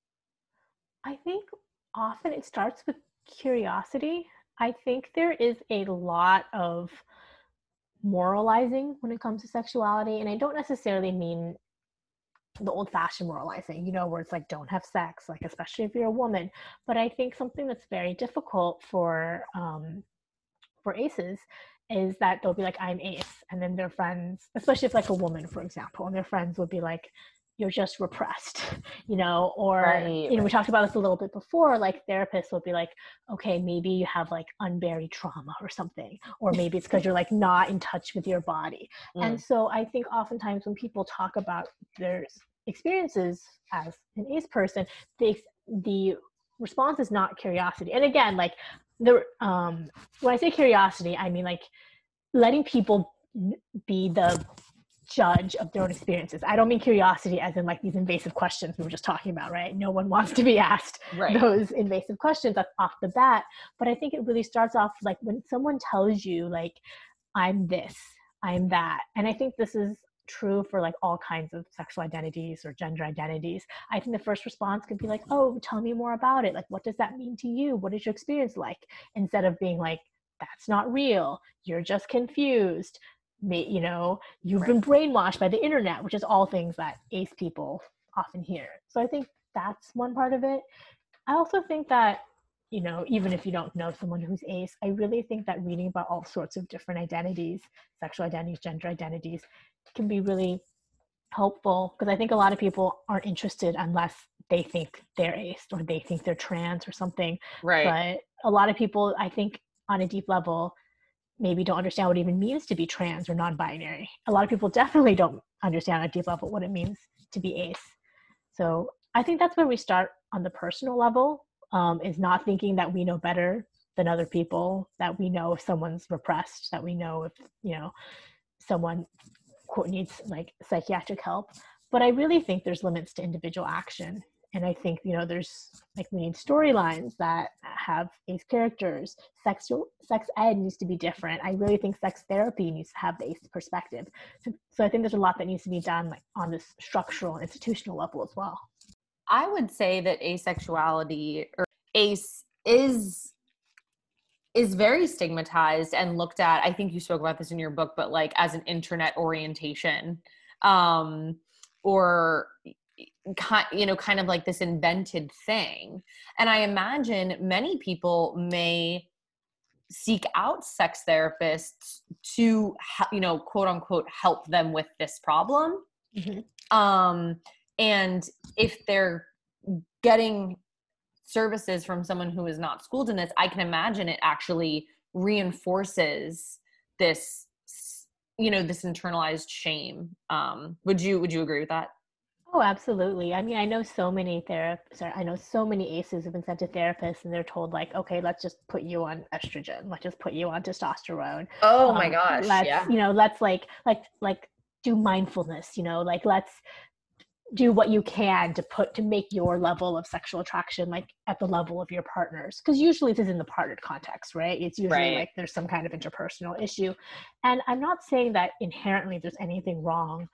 I think often it starts with curiosity. I think there is a lot of moralizing when it comes to sexuality, and I don't necessarily mean the old fashioned moralizing, you know, where it's like, don't have sex, like, especially if you're a woman. But I think something that's very difficult for, um, for aces is that they'll be like, I'm ace. And then their friends, especially if like a woman, for example, and their friends would be like, you're just repressed you know or right, you know we talked about this a little bit before like therapists will be like okay maybe you have like unburied trauma or something or maybe it's because you're like not in touch with your body. Mm. and so i think oftentimes when people talk about their experiences as an ace person the the response is not curiosity. And again like the um when i say curiosity i mean like letting people be the judge of their own experiences. I don't mean curiosity as in like these invasive questions we were just talking about right? No one wants to be asked Right. those invasive questions that's off the bat. But i think it really starts off like when someone tells you like i'm this i'm that and i think this is true for like all kinds of sexual identities or gender identities. I think the first response could be like oh tell me more about it. Like what does that mean to you? What is your experience like? Instead of being like that's not real. You're just confused you know you've been brainwashed by the internet which is all things that ace people often hear. So i think that's one part of it. I also think that you know even if you don't know someone who's ace i really think that reading about all sorts of different identities sexual identities gender identities can be really helpful because i think a lot of people aren't interested unless they think they're ace or they think they're trans or something. Right. but a lot of people i think on a deep level maybe don't understand what it even means to be trans or non-binary. A lot of people definitely don't understand on a deep level what it means to be ace. So i think that's where we start on the personal level um, is not thinking that we know better than other people that we know if someone's repressed that we know if you know someone quote needs like psychiatric help. But i really think there's limits to individual action and i think you know there's like need storylines that have ace characters. Sexual sex ed needs to be different. I really think sex therapy needs to have the ace perspective. So, so i think there's a lot that needs to be done like on this structural institutional level as well. I would say that asexuality or ace is is very stigmatized and looked at. I think you spoke about this in your book, but like as an internet orientation, um, or you know, kind of like this invented thing. And I imagine many people may seek out sex therapists to, you know, quote unquote, help them with this problem. Um and if they're getting services from someone who is not schooled in this i can imagine it actually reinforces this you know this internalized shame. Um would you would you agree with that Oh, absolutely. I mean, I know so many therapists, I know so many ACEs have been sent to therapists and they're told, like, okay, let's just put you on estrogen. Let's just put you on testosterone. oh Um, my gosh. let's, You know, let's like, like, like do mindfulness, you know, like let's do what you can to put, to make your level of sexual attraction like at the level of your partners. Cause usually this is in the partnered context, right? It's usually Right. like there's some kind of interpersonal issue. And I'm not saying that inherently there's anything wrong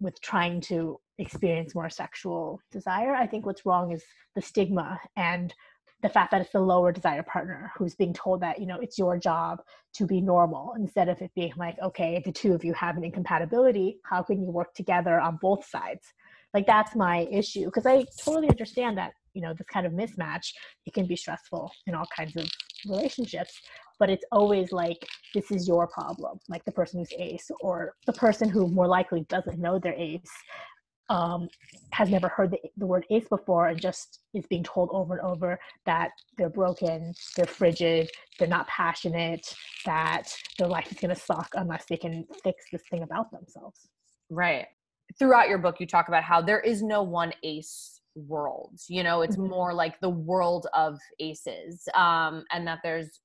with trying to experience more sexual desire. I think what's wrong is the stigma and the fact that it's the lower desire partner who's being told that, you know, it's your job to be normal instead of it being like, okay, the two of you have an incompatibility, how can you work together on both sides? Like that's my issue because I totally understand that, you know, this kind of mismatch, it can be stressful in all kinds of relationships, but it's always like this is your problem, like the person who's ace or the person who more likely doesn't know they're ace um, has never heard the, the word ace before and just is being told over and over that they're broken, they're frigid, they're not passionate, that their life is going to suck unless they can fix this thing about themselves. right throughout your book you talk about how there is no one ace world you know it's Mhm. more like the world of aces um and that there's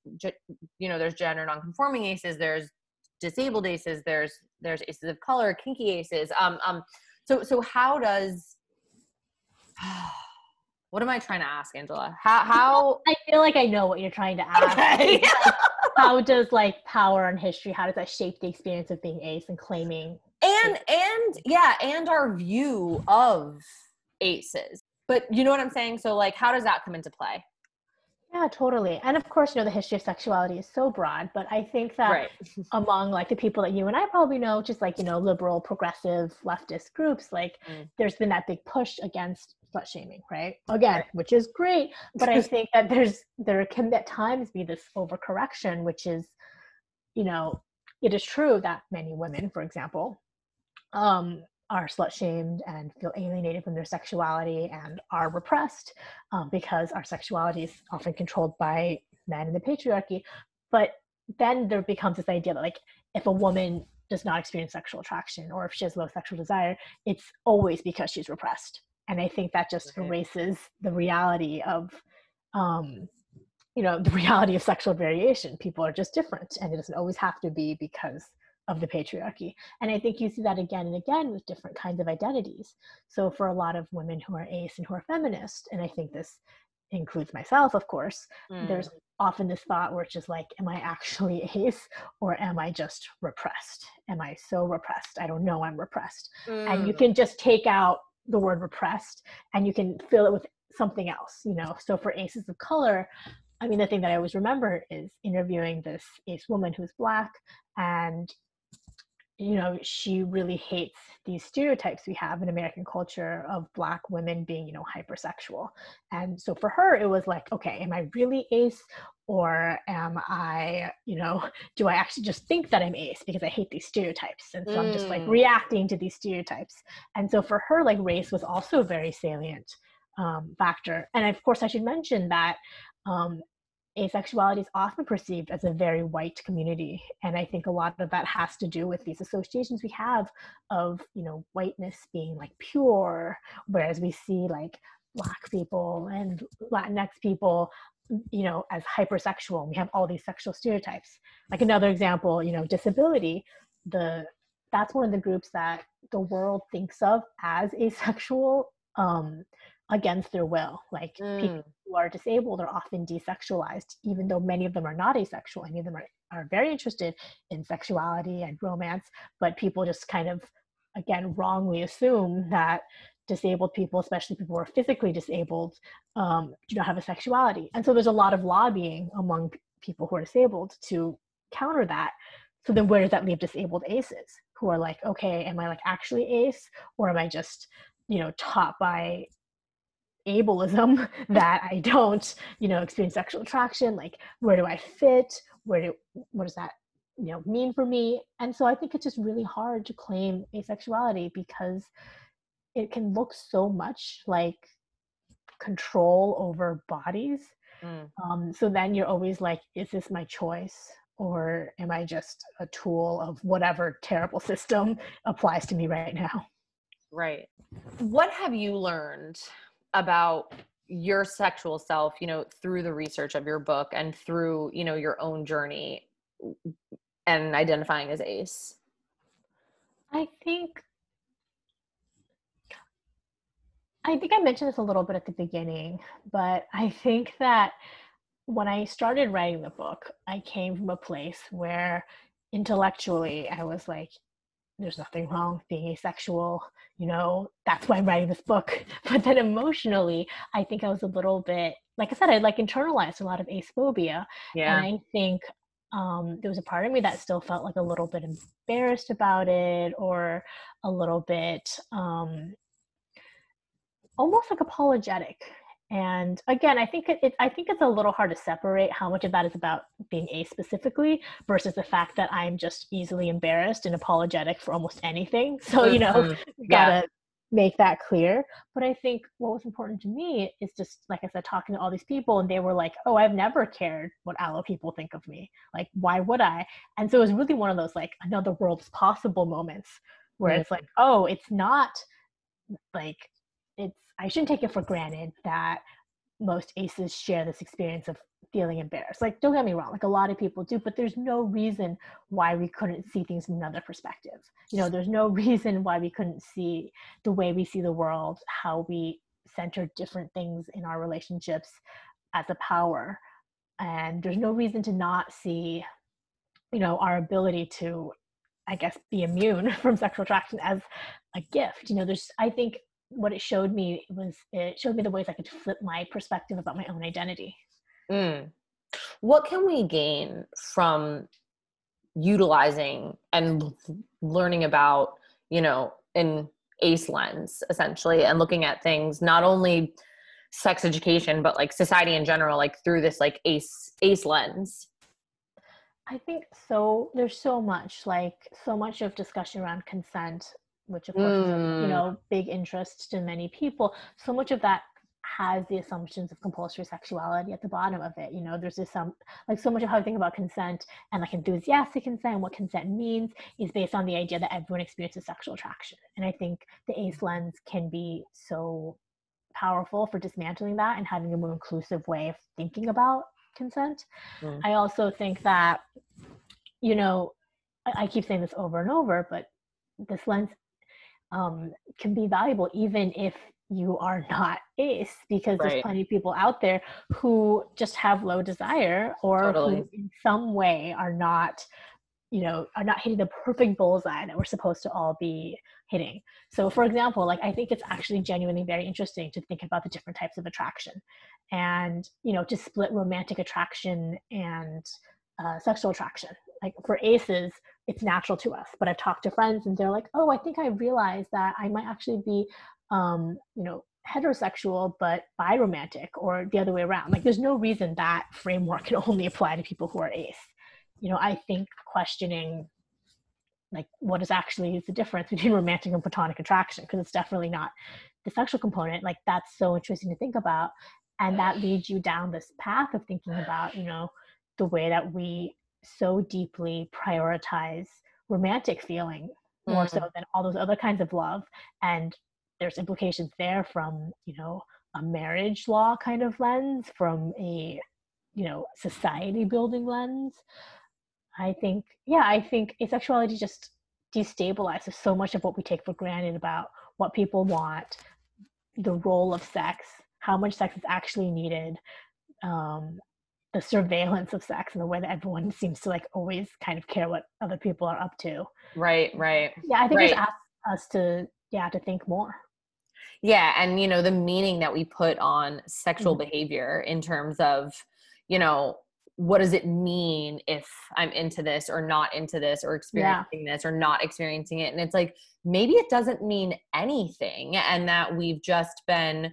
you know there's gender non-conforming aces there's disabled aces there's there's aces of color kinky aces um um so so how does what am i trying to ask angela how how I feel like I know what you're trying to ask. okay How does like power and history, how does that shape the experience of being ace and claiming? and and yeah and our view of aces but you know what i'm saying so like how does that come into play Yeah, totally. And of course, you know, the history of sexuality is so broad, but I think that right among like the people that you and I probably know, just like, you know, liberal, progressive, leftist groups, like Mm. there's been that big push against slut shaming, right? Again, Right. which is great. But I think that there's there can at times be this overcorrection, which is, you know, it is true that many women, for example, um, are slut shamed and feel alienated from their sexuality and are repressed um, because our sexuality is often controlled by men in the patriarchy. But then there becomes this idea that, like, if a woman does not experience sexual attraction or if she has low sexual desire, it's always because she's repressed. And I think that just Right. erases the reality of um, you know the reality of sexual variation people are just different and it doesn't always have to be because of the patriarchy and i think you see that again and again with different kinds of identities so for a lot of women who are ace and who are feminist and i think this includes myself of course mm. there's often this thought where it's just like am i actually ace or am i just repressed am i so repressed i don't know i'm repressed mm. and you mm. can just take out the word repressed and you can fill it with something else you know so for aces of color I mean, the thing that I always remember is interviewing this ace woman who's black, and you know, she really hates these stereotypes we have in American culture of black women being, you know, hypersexual. And so for her, it was like, okay, am I really ace, or am I, you know, do I actually just think that I'm ace because I hate these stereotypes, and so mm. I'm just like mm. reacting to these stereotypes. And so for her, like race was also a very salient um, factor. And of course, I should mention that um, asexuality is often perceived as a very white community and i think a lot of that has to do with these associations we have of you know whiteness being like pure whereas we see like black people and latinx people you know as hypersexual we have all these sexual stereotypes like another example you know disability the that's one of the groups that the world thinks of as asexual um against their will. Like mm. people who are disabled are often desexualized, even though many of them are not asexual. Many of them are, are very interested in sexuality and romance, but people just kind of, again, wrongly assume that disabled people, especially people who are physically disabled, um, do not have a sexuality. And so there's a lot of lobbying among people who are disabled to counter that. So then where does that leave disabled aces who are like, okay, am I like actually ace or am I just, you know, taught by ableism that I don't, you know, experience sexual attraction. Like, where do I fit? Where do what does that you know mean for me? And so I think it's just really hard to claim asexuality because it can look so much like control over bodies. Mm. Um, so then you're always like, is this my choice? Or am I just a tool of whatever terrible system applies to me right now? Right. What have you learned about your sexual self you know through the research of your book and through you know your own journey and identifying as ace? I think i think i mentioned this a little bit at the beginning but i think that when i started writing the book i came from a place where intellectually i was like there's nothing wrong with being asexual you know that's why i'm writing this book but then emotionally i think i was a little bit like i said i like internalized a lot of ace phobia yeah. and i think um, there was a part of me that still felt like a little bit embarrassed about it or a little bit um, almost like apologetic and again i think it, it, i think it's a little hard to separate how much of that is about being a specifically versus the fact that i'm just easily embarrassed and apologetic for almost anything so you know mm-hmm. gotta yeah. make that clear but i think what was important to me is just like i said talking to all these people and they were like oh i've never cared what allo people think of me like why would i and so it was really one of those like another world's possible moments where mm-hmm. it's like oh it's not like it's I shouldn't take it for granted that most aces share this experience of feeling embarrassed. Like, don't get me wrong, like a lot of people do, but there's no reason why we couldn't see things from another perspective. You know, there's no reason why we couldn't see the way we see the world, how we center different things in our relationships as a power. And there's no reason to not see, you know, our ability to, I guess, be immune from sexual attraction as a gift. You know, there's, I think what it showed me was it showed me the ways I could flip my perspective about my own identity. Mm. What can we gain from utilizing and learning about, you know, an ACE lens essentially and looking at things not only sex education but like society in general like through this like ace ace lens i think so there's so much like so much of discussion around consent which of course mm. is of, you know big interest to many people so much of that has the assumptions of compulsory sexuality at the bottom of it you know there's just some like so much of how i think about consent and like enthusiastic consent and what consent means is based on the idea that everyone experiences sexual attraction and i think the ace lens can be so powerful for dismantling that and having a more inclusive way of thinking about consent. Mm. I also think that, you know, I, I, keep saying this over and over, but this lens um, can be valuable even if you are not ace because right. there's plenty of people out there who just have low desire or totally. who in some way are not you know are not hitting the perfect bullseye that we're supposed to all be hitting so for example like i think it's actually genuinely very interesting to think about the different types of attraction and you know to split romantic attraction and uh, sexual attraction like for aces it's natural to us but i've talked to friends and they're like oh i think i realized that i might actually be um, you know heterosexual but biromantic or the other way around. Like there's no reason that framework can only apply to people who are ace. You know i think questioning like what is actually the difference between romantic and platonic attraction because it's definitely not the sexual component like that's so interesting to think about. And that leads you down this path of thinking about you know the way that we so deeply prioritize romantic feeling more mm-hmm. so than all those other kinds of love and there's implications there from you know a marriage law kind of lens from a you know society building lens i think yeah i think asexuality just destabilizes so much of what we take for granted about what people want the role of sex how much sex is actually needed um, the surveillance of sex and the way that everyone seems to like always kind of care what other people are up to right right yeah i think right. it's asked us to yeah to think more yeah and you know the meaning that we put on sexual mm-hmm. behavior in terms of you know what does it mean if i'm into this or not into this or experiencing yeah. this or not experiencing it and it's like maybe it doesn't mean anything and that we've just been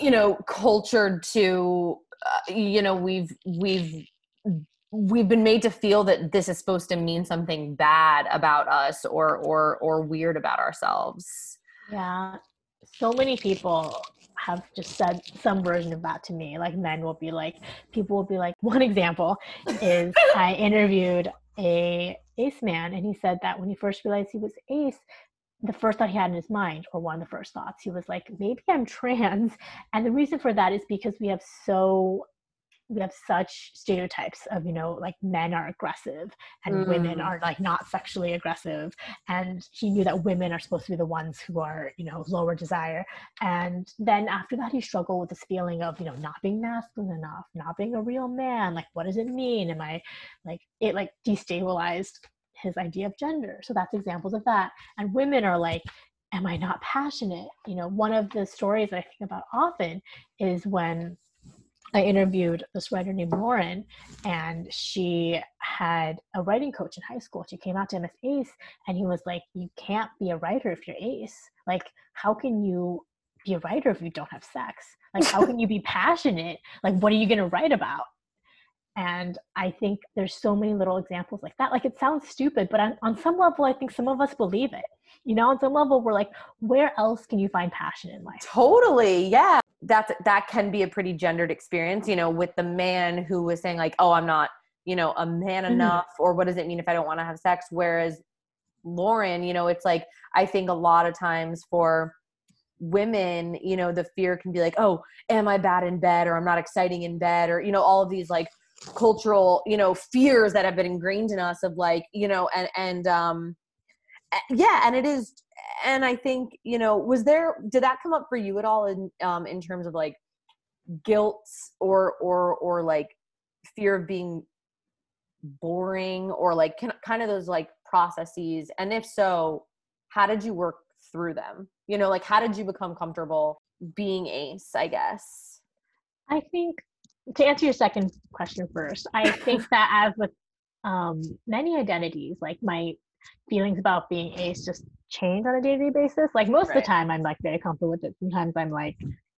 you know cultured to uh, you know we've we've we've been made to feel that this is supposed to mean something bad about us or or or weird about ourselves. Yeah. So many people have just said some version of that to me. Like men will be like people will be like one example is i interviewed a ace man and he said that when he first realized he was ace the first thought he had in his mind, or one of the first thoughts, he was like, maybe I'm trans. And the reason for that is because we have so we have such stereotypes of you know like men are aggressive and mm. women are like not sexually aggressive and he knew that women are supposed to be the ones who are you know lower desire and then after that he struggled with this feeling of you know not being masculine enough not being a real man like what does it mean am i like it like destabilized his idea of gender. So that's examples of that. And women are like, am I not passionate? You know, one of the stories that I think about often is when I interviewed this writer named Lauren, and she had a writing coach in high school. She came out to him as ace, and he was like, You can't be a writer if you're ace. Like, how can you be a writer if you don't have sex? Like, how can you be passionate? Like, what are you going to write about? And i think there's so many little examples like that. Like it sounds stupid but on, on some level i think some of us believe it. You know on some level we're like where else can you find passion in life? Totally yeah. That's that can be a pretty gendered experience you know with the man who was saying like oh i'm not you know a man mm-hmm. enough or what does it mean if i don't want to have sex? Whereas lauren you know it's like i think a lot of times for women you know the fear can be like oh am i bad in bed or i'm not exciting in bed? or you know all of these like cultural you know fears that have been ingrained in us of like you know and and um yeah and it is and i think you know was there did that come up for you at all in um in terms of like guilt or or or like fear of being boring or like can, kind of those like processes? And if so how did you work through them? You know like how did you become comfortable being ace i guess? I think to answer your second question first, I think that as with um, many identities, like my feelings about being ace just change on a day-to-day basis. Like most right. of the time, I'm like very comfortable with it. Sometimes I'm like,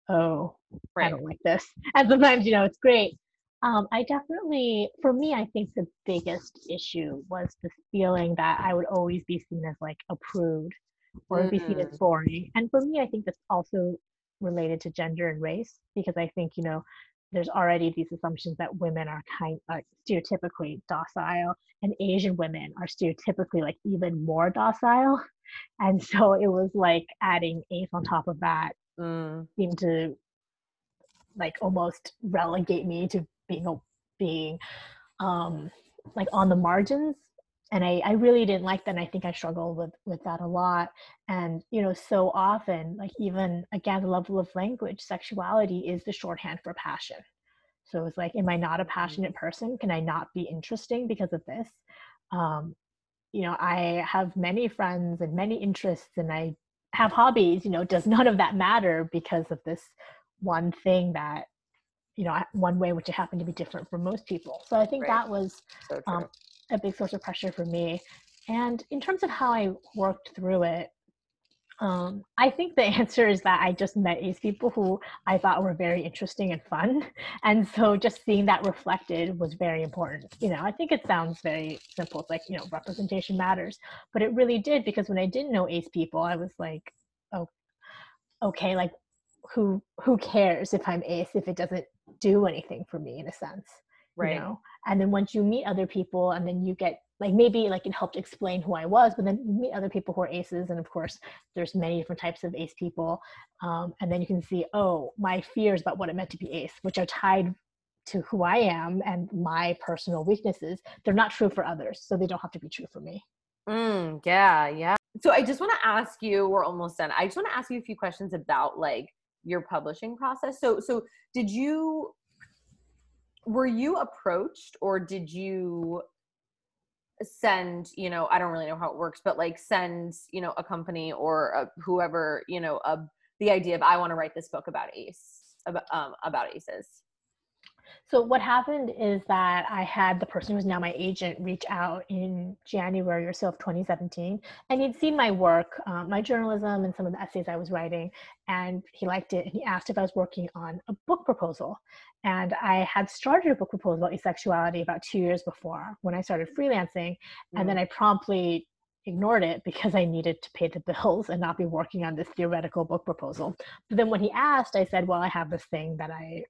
oh, right. I don't like this, and sometimes you know it's great. Um, I definitely, for me, I think the biggest issue was this feeling that I would always be seen as like approved or mm. be seen as mm. boring. And for me, I think that's also related to gender and race because I think, you know, there's already these assumptions that women are kind like stereotypically docile and asian women are stereotypically like even more docile and so it was like adding ace on top of that mm. seemed to like almost relegate me to being a being um like on the margins and I, I really didn't like that and i think i struggled with with that a lot and you know so often like even again the level of language sexuality is the shorthand for passion. So it's like am i not a mm-hmm. passionate person? Can i not be interesting because of this? Um, you know i have many friends and many interests and i have hobbies you know does none of that matter because of this one thing that you know one way which it happened to be different for most people. So i think right. that was so um, a big source of pressure for me and in terms of how i worked through it um, I think the answer is that I just met ace people who I thought were very interesting and fun. And so just seeing that reflected was very important. You know, I think it sounds very simple. It's like, you know, representation matters. But it really did because when I didn't know ace people, I was like, oh, okay, like who who cares if I'm ace if it doesn't do anything for me in a sense. Right. You know? And then once you meet other people and then you get like maybe like it helped explain who I was, but then you meet other people who are aces, and of course, there's many different types of ace people, um, and then you can see, oh, my fears about what it meant to be ace, which are tied to who I am and my personal weaknesses. They're not true for others, so they don't have to be true for me. Mm, yeah, yeah. So I just want to ask you, we're almost done. I just want to ask you a few questions about like your publishing process. So, so did you? Were you approached, or did you send you know i don't really know how it works but like send you know a company or a, whoever you know a, the idea of i want to write this book about ace about um about aces so what happened is that I had the person who's now my agent reach out in January or so of 2017, and he'd seen my work, um, my journalism, and some of the essays I was writing, and he liked it. And he asked if I was working on a book proposal, and I had started a book proposal about asexuality about two years before when I started freelancing, mm. and then mm. I promptly ignored it because I needed to pay the bills and not be working on this theoretical book proposal. But then when he asked, I said, "Well, I have this thing that I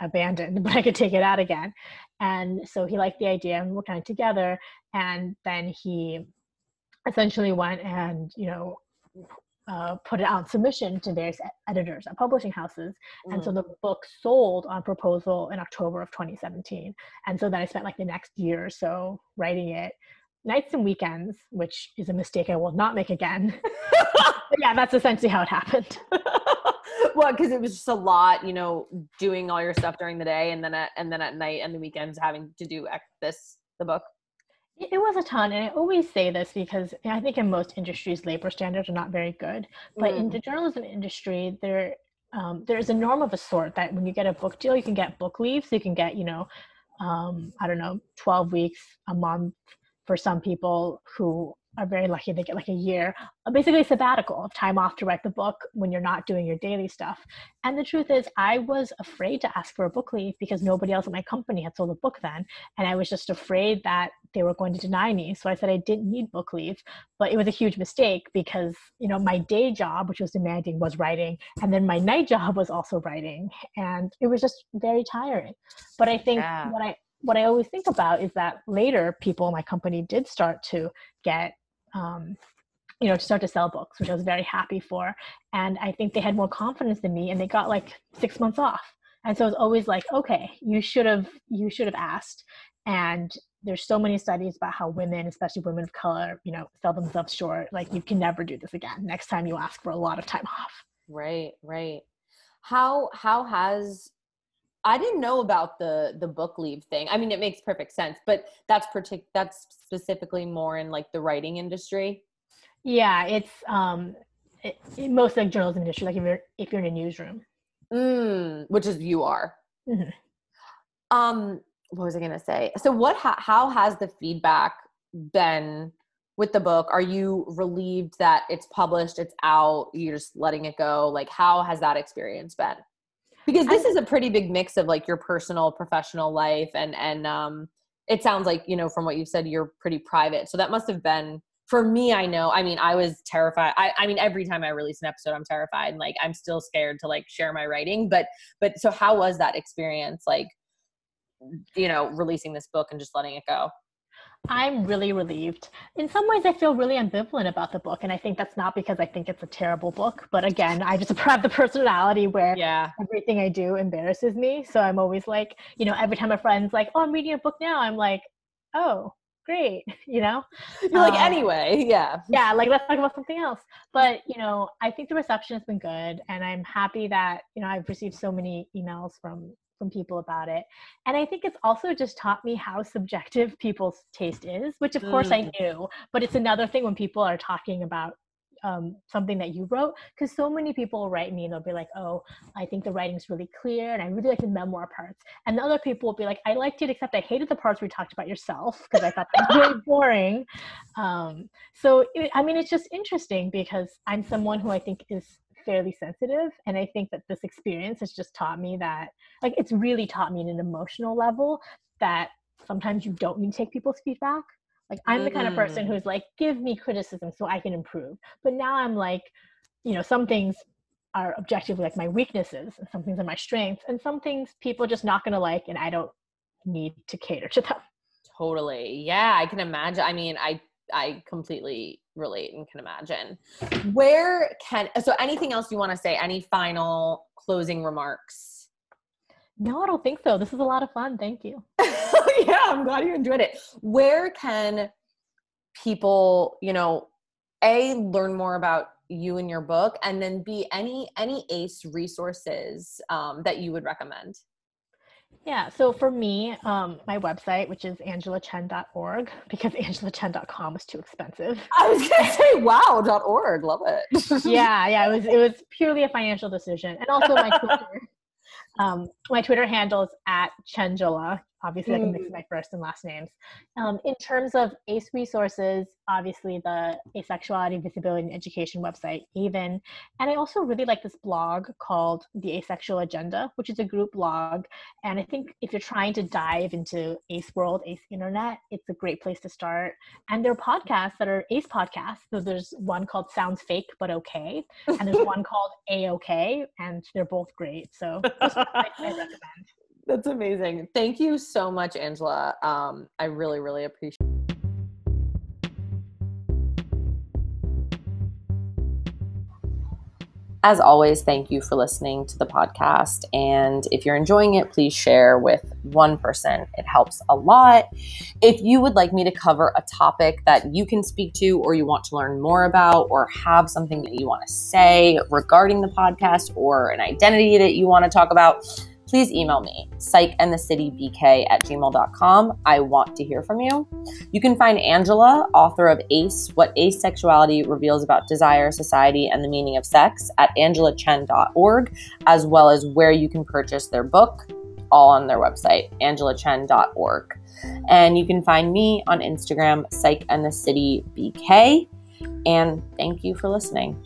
abandoned, but I could take it out again. And so he liked the idea and we're kind of together. And then he essentially went and, you know, uh, put it out submission to various editors at publishing houses. And mm. so the book sold on proposal in October of 2017. And so then I spent like the next year or so writing it nights and weekends, which is a mistake I will not make again. yeah, that's essentially how it happened. well, because it was just a lot, you know, doing all your stuff during the day, and then at, and then at night and the weekends having to do this the book. It was a ton, and I always say this because I think in most industries, labor standards are not very good. But mm. in the journalism industry, there um, there's a norm of a sort that when you get a book deal, you can get book leave, so you can get you know, um, I don't know, twelve weeks, a month for some people who are very lucky they get like a year basically a sabbatical of time off to write the book when you're not doing your daily stuff. And the truth is i was afraid to ask for a book leave because nobody else at my company had sold a book then and i was just afraid that they were going to deny me so i said i didn't need book leave. But it was a huge mistake because you know my day job which was demanding was writing and then my night job was also writing and it was just very tiring. But i think yeah. what i what I always think about is that later people in my company did start to get um, you know, to start to sell books, which I was very happy for. And I think they had more confidence in me and they got like six months off. And so it's always like, okay, you should have you should have asked. And there's so many studies about how women, especially women of color, you know, sell themselves short. Like you can never do this again. Next time you ask for a lot of time off. Right, right. How how has I didn't know about the the book leave thing. I mean, it makes perfect sense, but that's partic- that's specifically more in like the writing industry. Yeah, it's um, it, it, most like journalism industry. Like if you're if you're in a newsroom, mm, which is you are. Mm-hmm. Um, what was I gonna say? So, what? Ha- how has the feedback been with the book? Are you relieved that it's published? It's out. You're just letting it go. Like, how has that experience been? Because this is a pretty big mix of like your personal professional life and and um it sounds like you know from what you've said you're pretty private. So that must have been for me i know i mean i was terrified I, I mean every time i release an episode i'm terrified and like i'm still scared to like share my writing but but so how was that experience like you know releasing this book and just letting it go I'm really relieved. In some ways, I feel really ambivalent about the book. And I think that's not because I think it's a terrible book. But again, I just have the personality where yeah. everything I do embarrasses me. So I'm always like, you know, every time a friend's like, oh, I'm reading a book now, I'm like, oh, great. You know? You're like, um, anyway, yeah. Yeah, like let's talk about something else. But, you know, I think the reception has been good. And I'm happy that, you know, I've received so many emails from from people about it. And I think it's also just taught me how subjective people's taste is, which of mm. course I mm. knew, but it's another thing when people are talking about um, something that you wrote because so many people write me and they'll be like oh i think the writing's really clear and i really like the memoir parts and the other people will be like i liked it except i hated the parts where you talked about yourself because i thought that was really boring um, so it, i mean it's just interesting because i'm someone who i think is fairly sensitive and i think that this experience has just taught me that like it's really taught me in an emotional level that sometimes you don't need to take people's feedback. Like i'm the kind of person mm. who's like give me criticism so i can improve. But now i'm like you know some things are objectively like my weaknesses and some things are my strengths and some things people are just not going to like and i don't need to cater to them. Totally. Yeah i can imagine i mean i I completely relate and can imagine. Where can so anything else you want to say? Any final closing remarks? No, I don't think so. This is a lot of fun. Thank you. yeah, I'm glad you enjoyed it. Where can people, you know, a learn more about you and your book, and then b any any ACE resources um, that you would recommend? Yeah, so for me, um, my website, which is angelachen.org, because angelachen.com was too expensive. I was gonna say wow.org, love it. yeah, yeah, it was it was purely a financial decision, and also my Twitter. Um, my Twitter handle is at Chengela, obviously mm. I can mix mm. my first and last names. Um, in terms of ACE resources, obviously the Asexuality, Visibility, and Education website, AVEN And I also really like this blog called The Asexual Agenda, which is a group blog. And I think if you're trying to dive into ACE world, ACE internet, it's a great place to start. And there are podcasts that are ACE podcasts. So there's one called Sounds Fake But Okay, and there's one called A OK, and they're both great. So I recommend. That's amazing. Thank you so much, Angela. Um, I really, really appreciate As always, thank you for listening to the podcast. And if you're enjoying it, please share with one person. It helps a lot. If you would like me to cover a topic that you can speak to, or you want to learn more about, or have something that you want to say regarding the podcast, or an identity that you want to talk about, please email me, psychandthecitybk at gmail.com. I want to hear from you. You can find Angela, author of Ace, What Asexuality Reveals About Desire, Society, and the Meaning of Sex, at angelachen.org, as well as where you can purchase their book, all on their website, angelachen.org. And you can find me on Instagram, psychandthecitybk. And thank you for listening.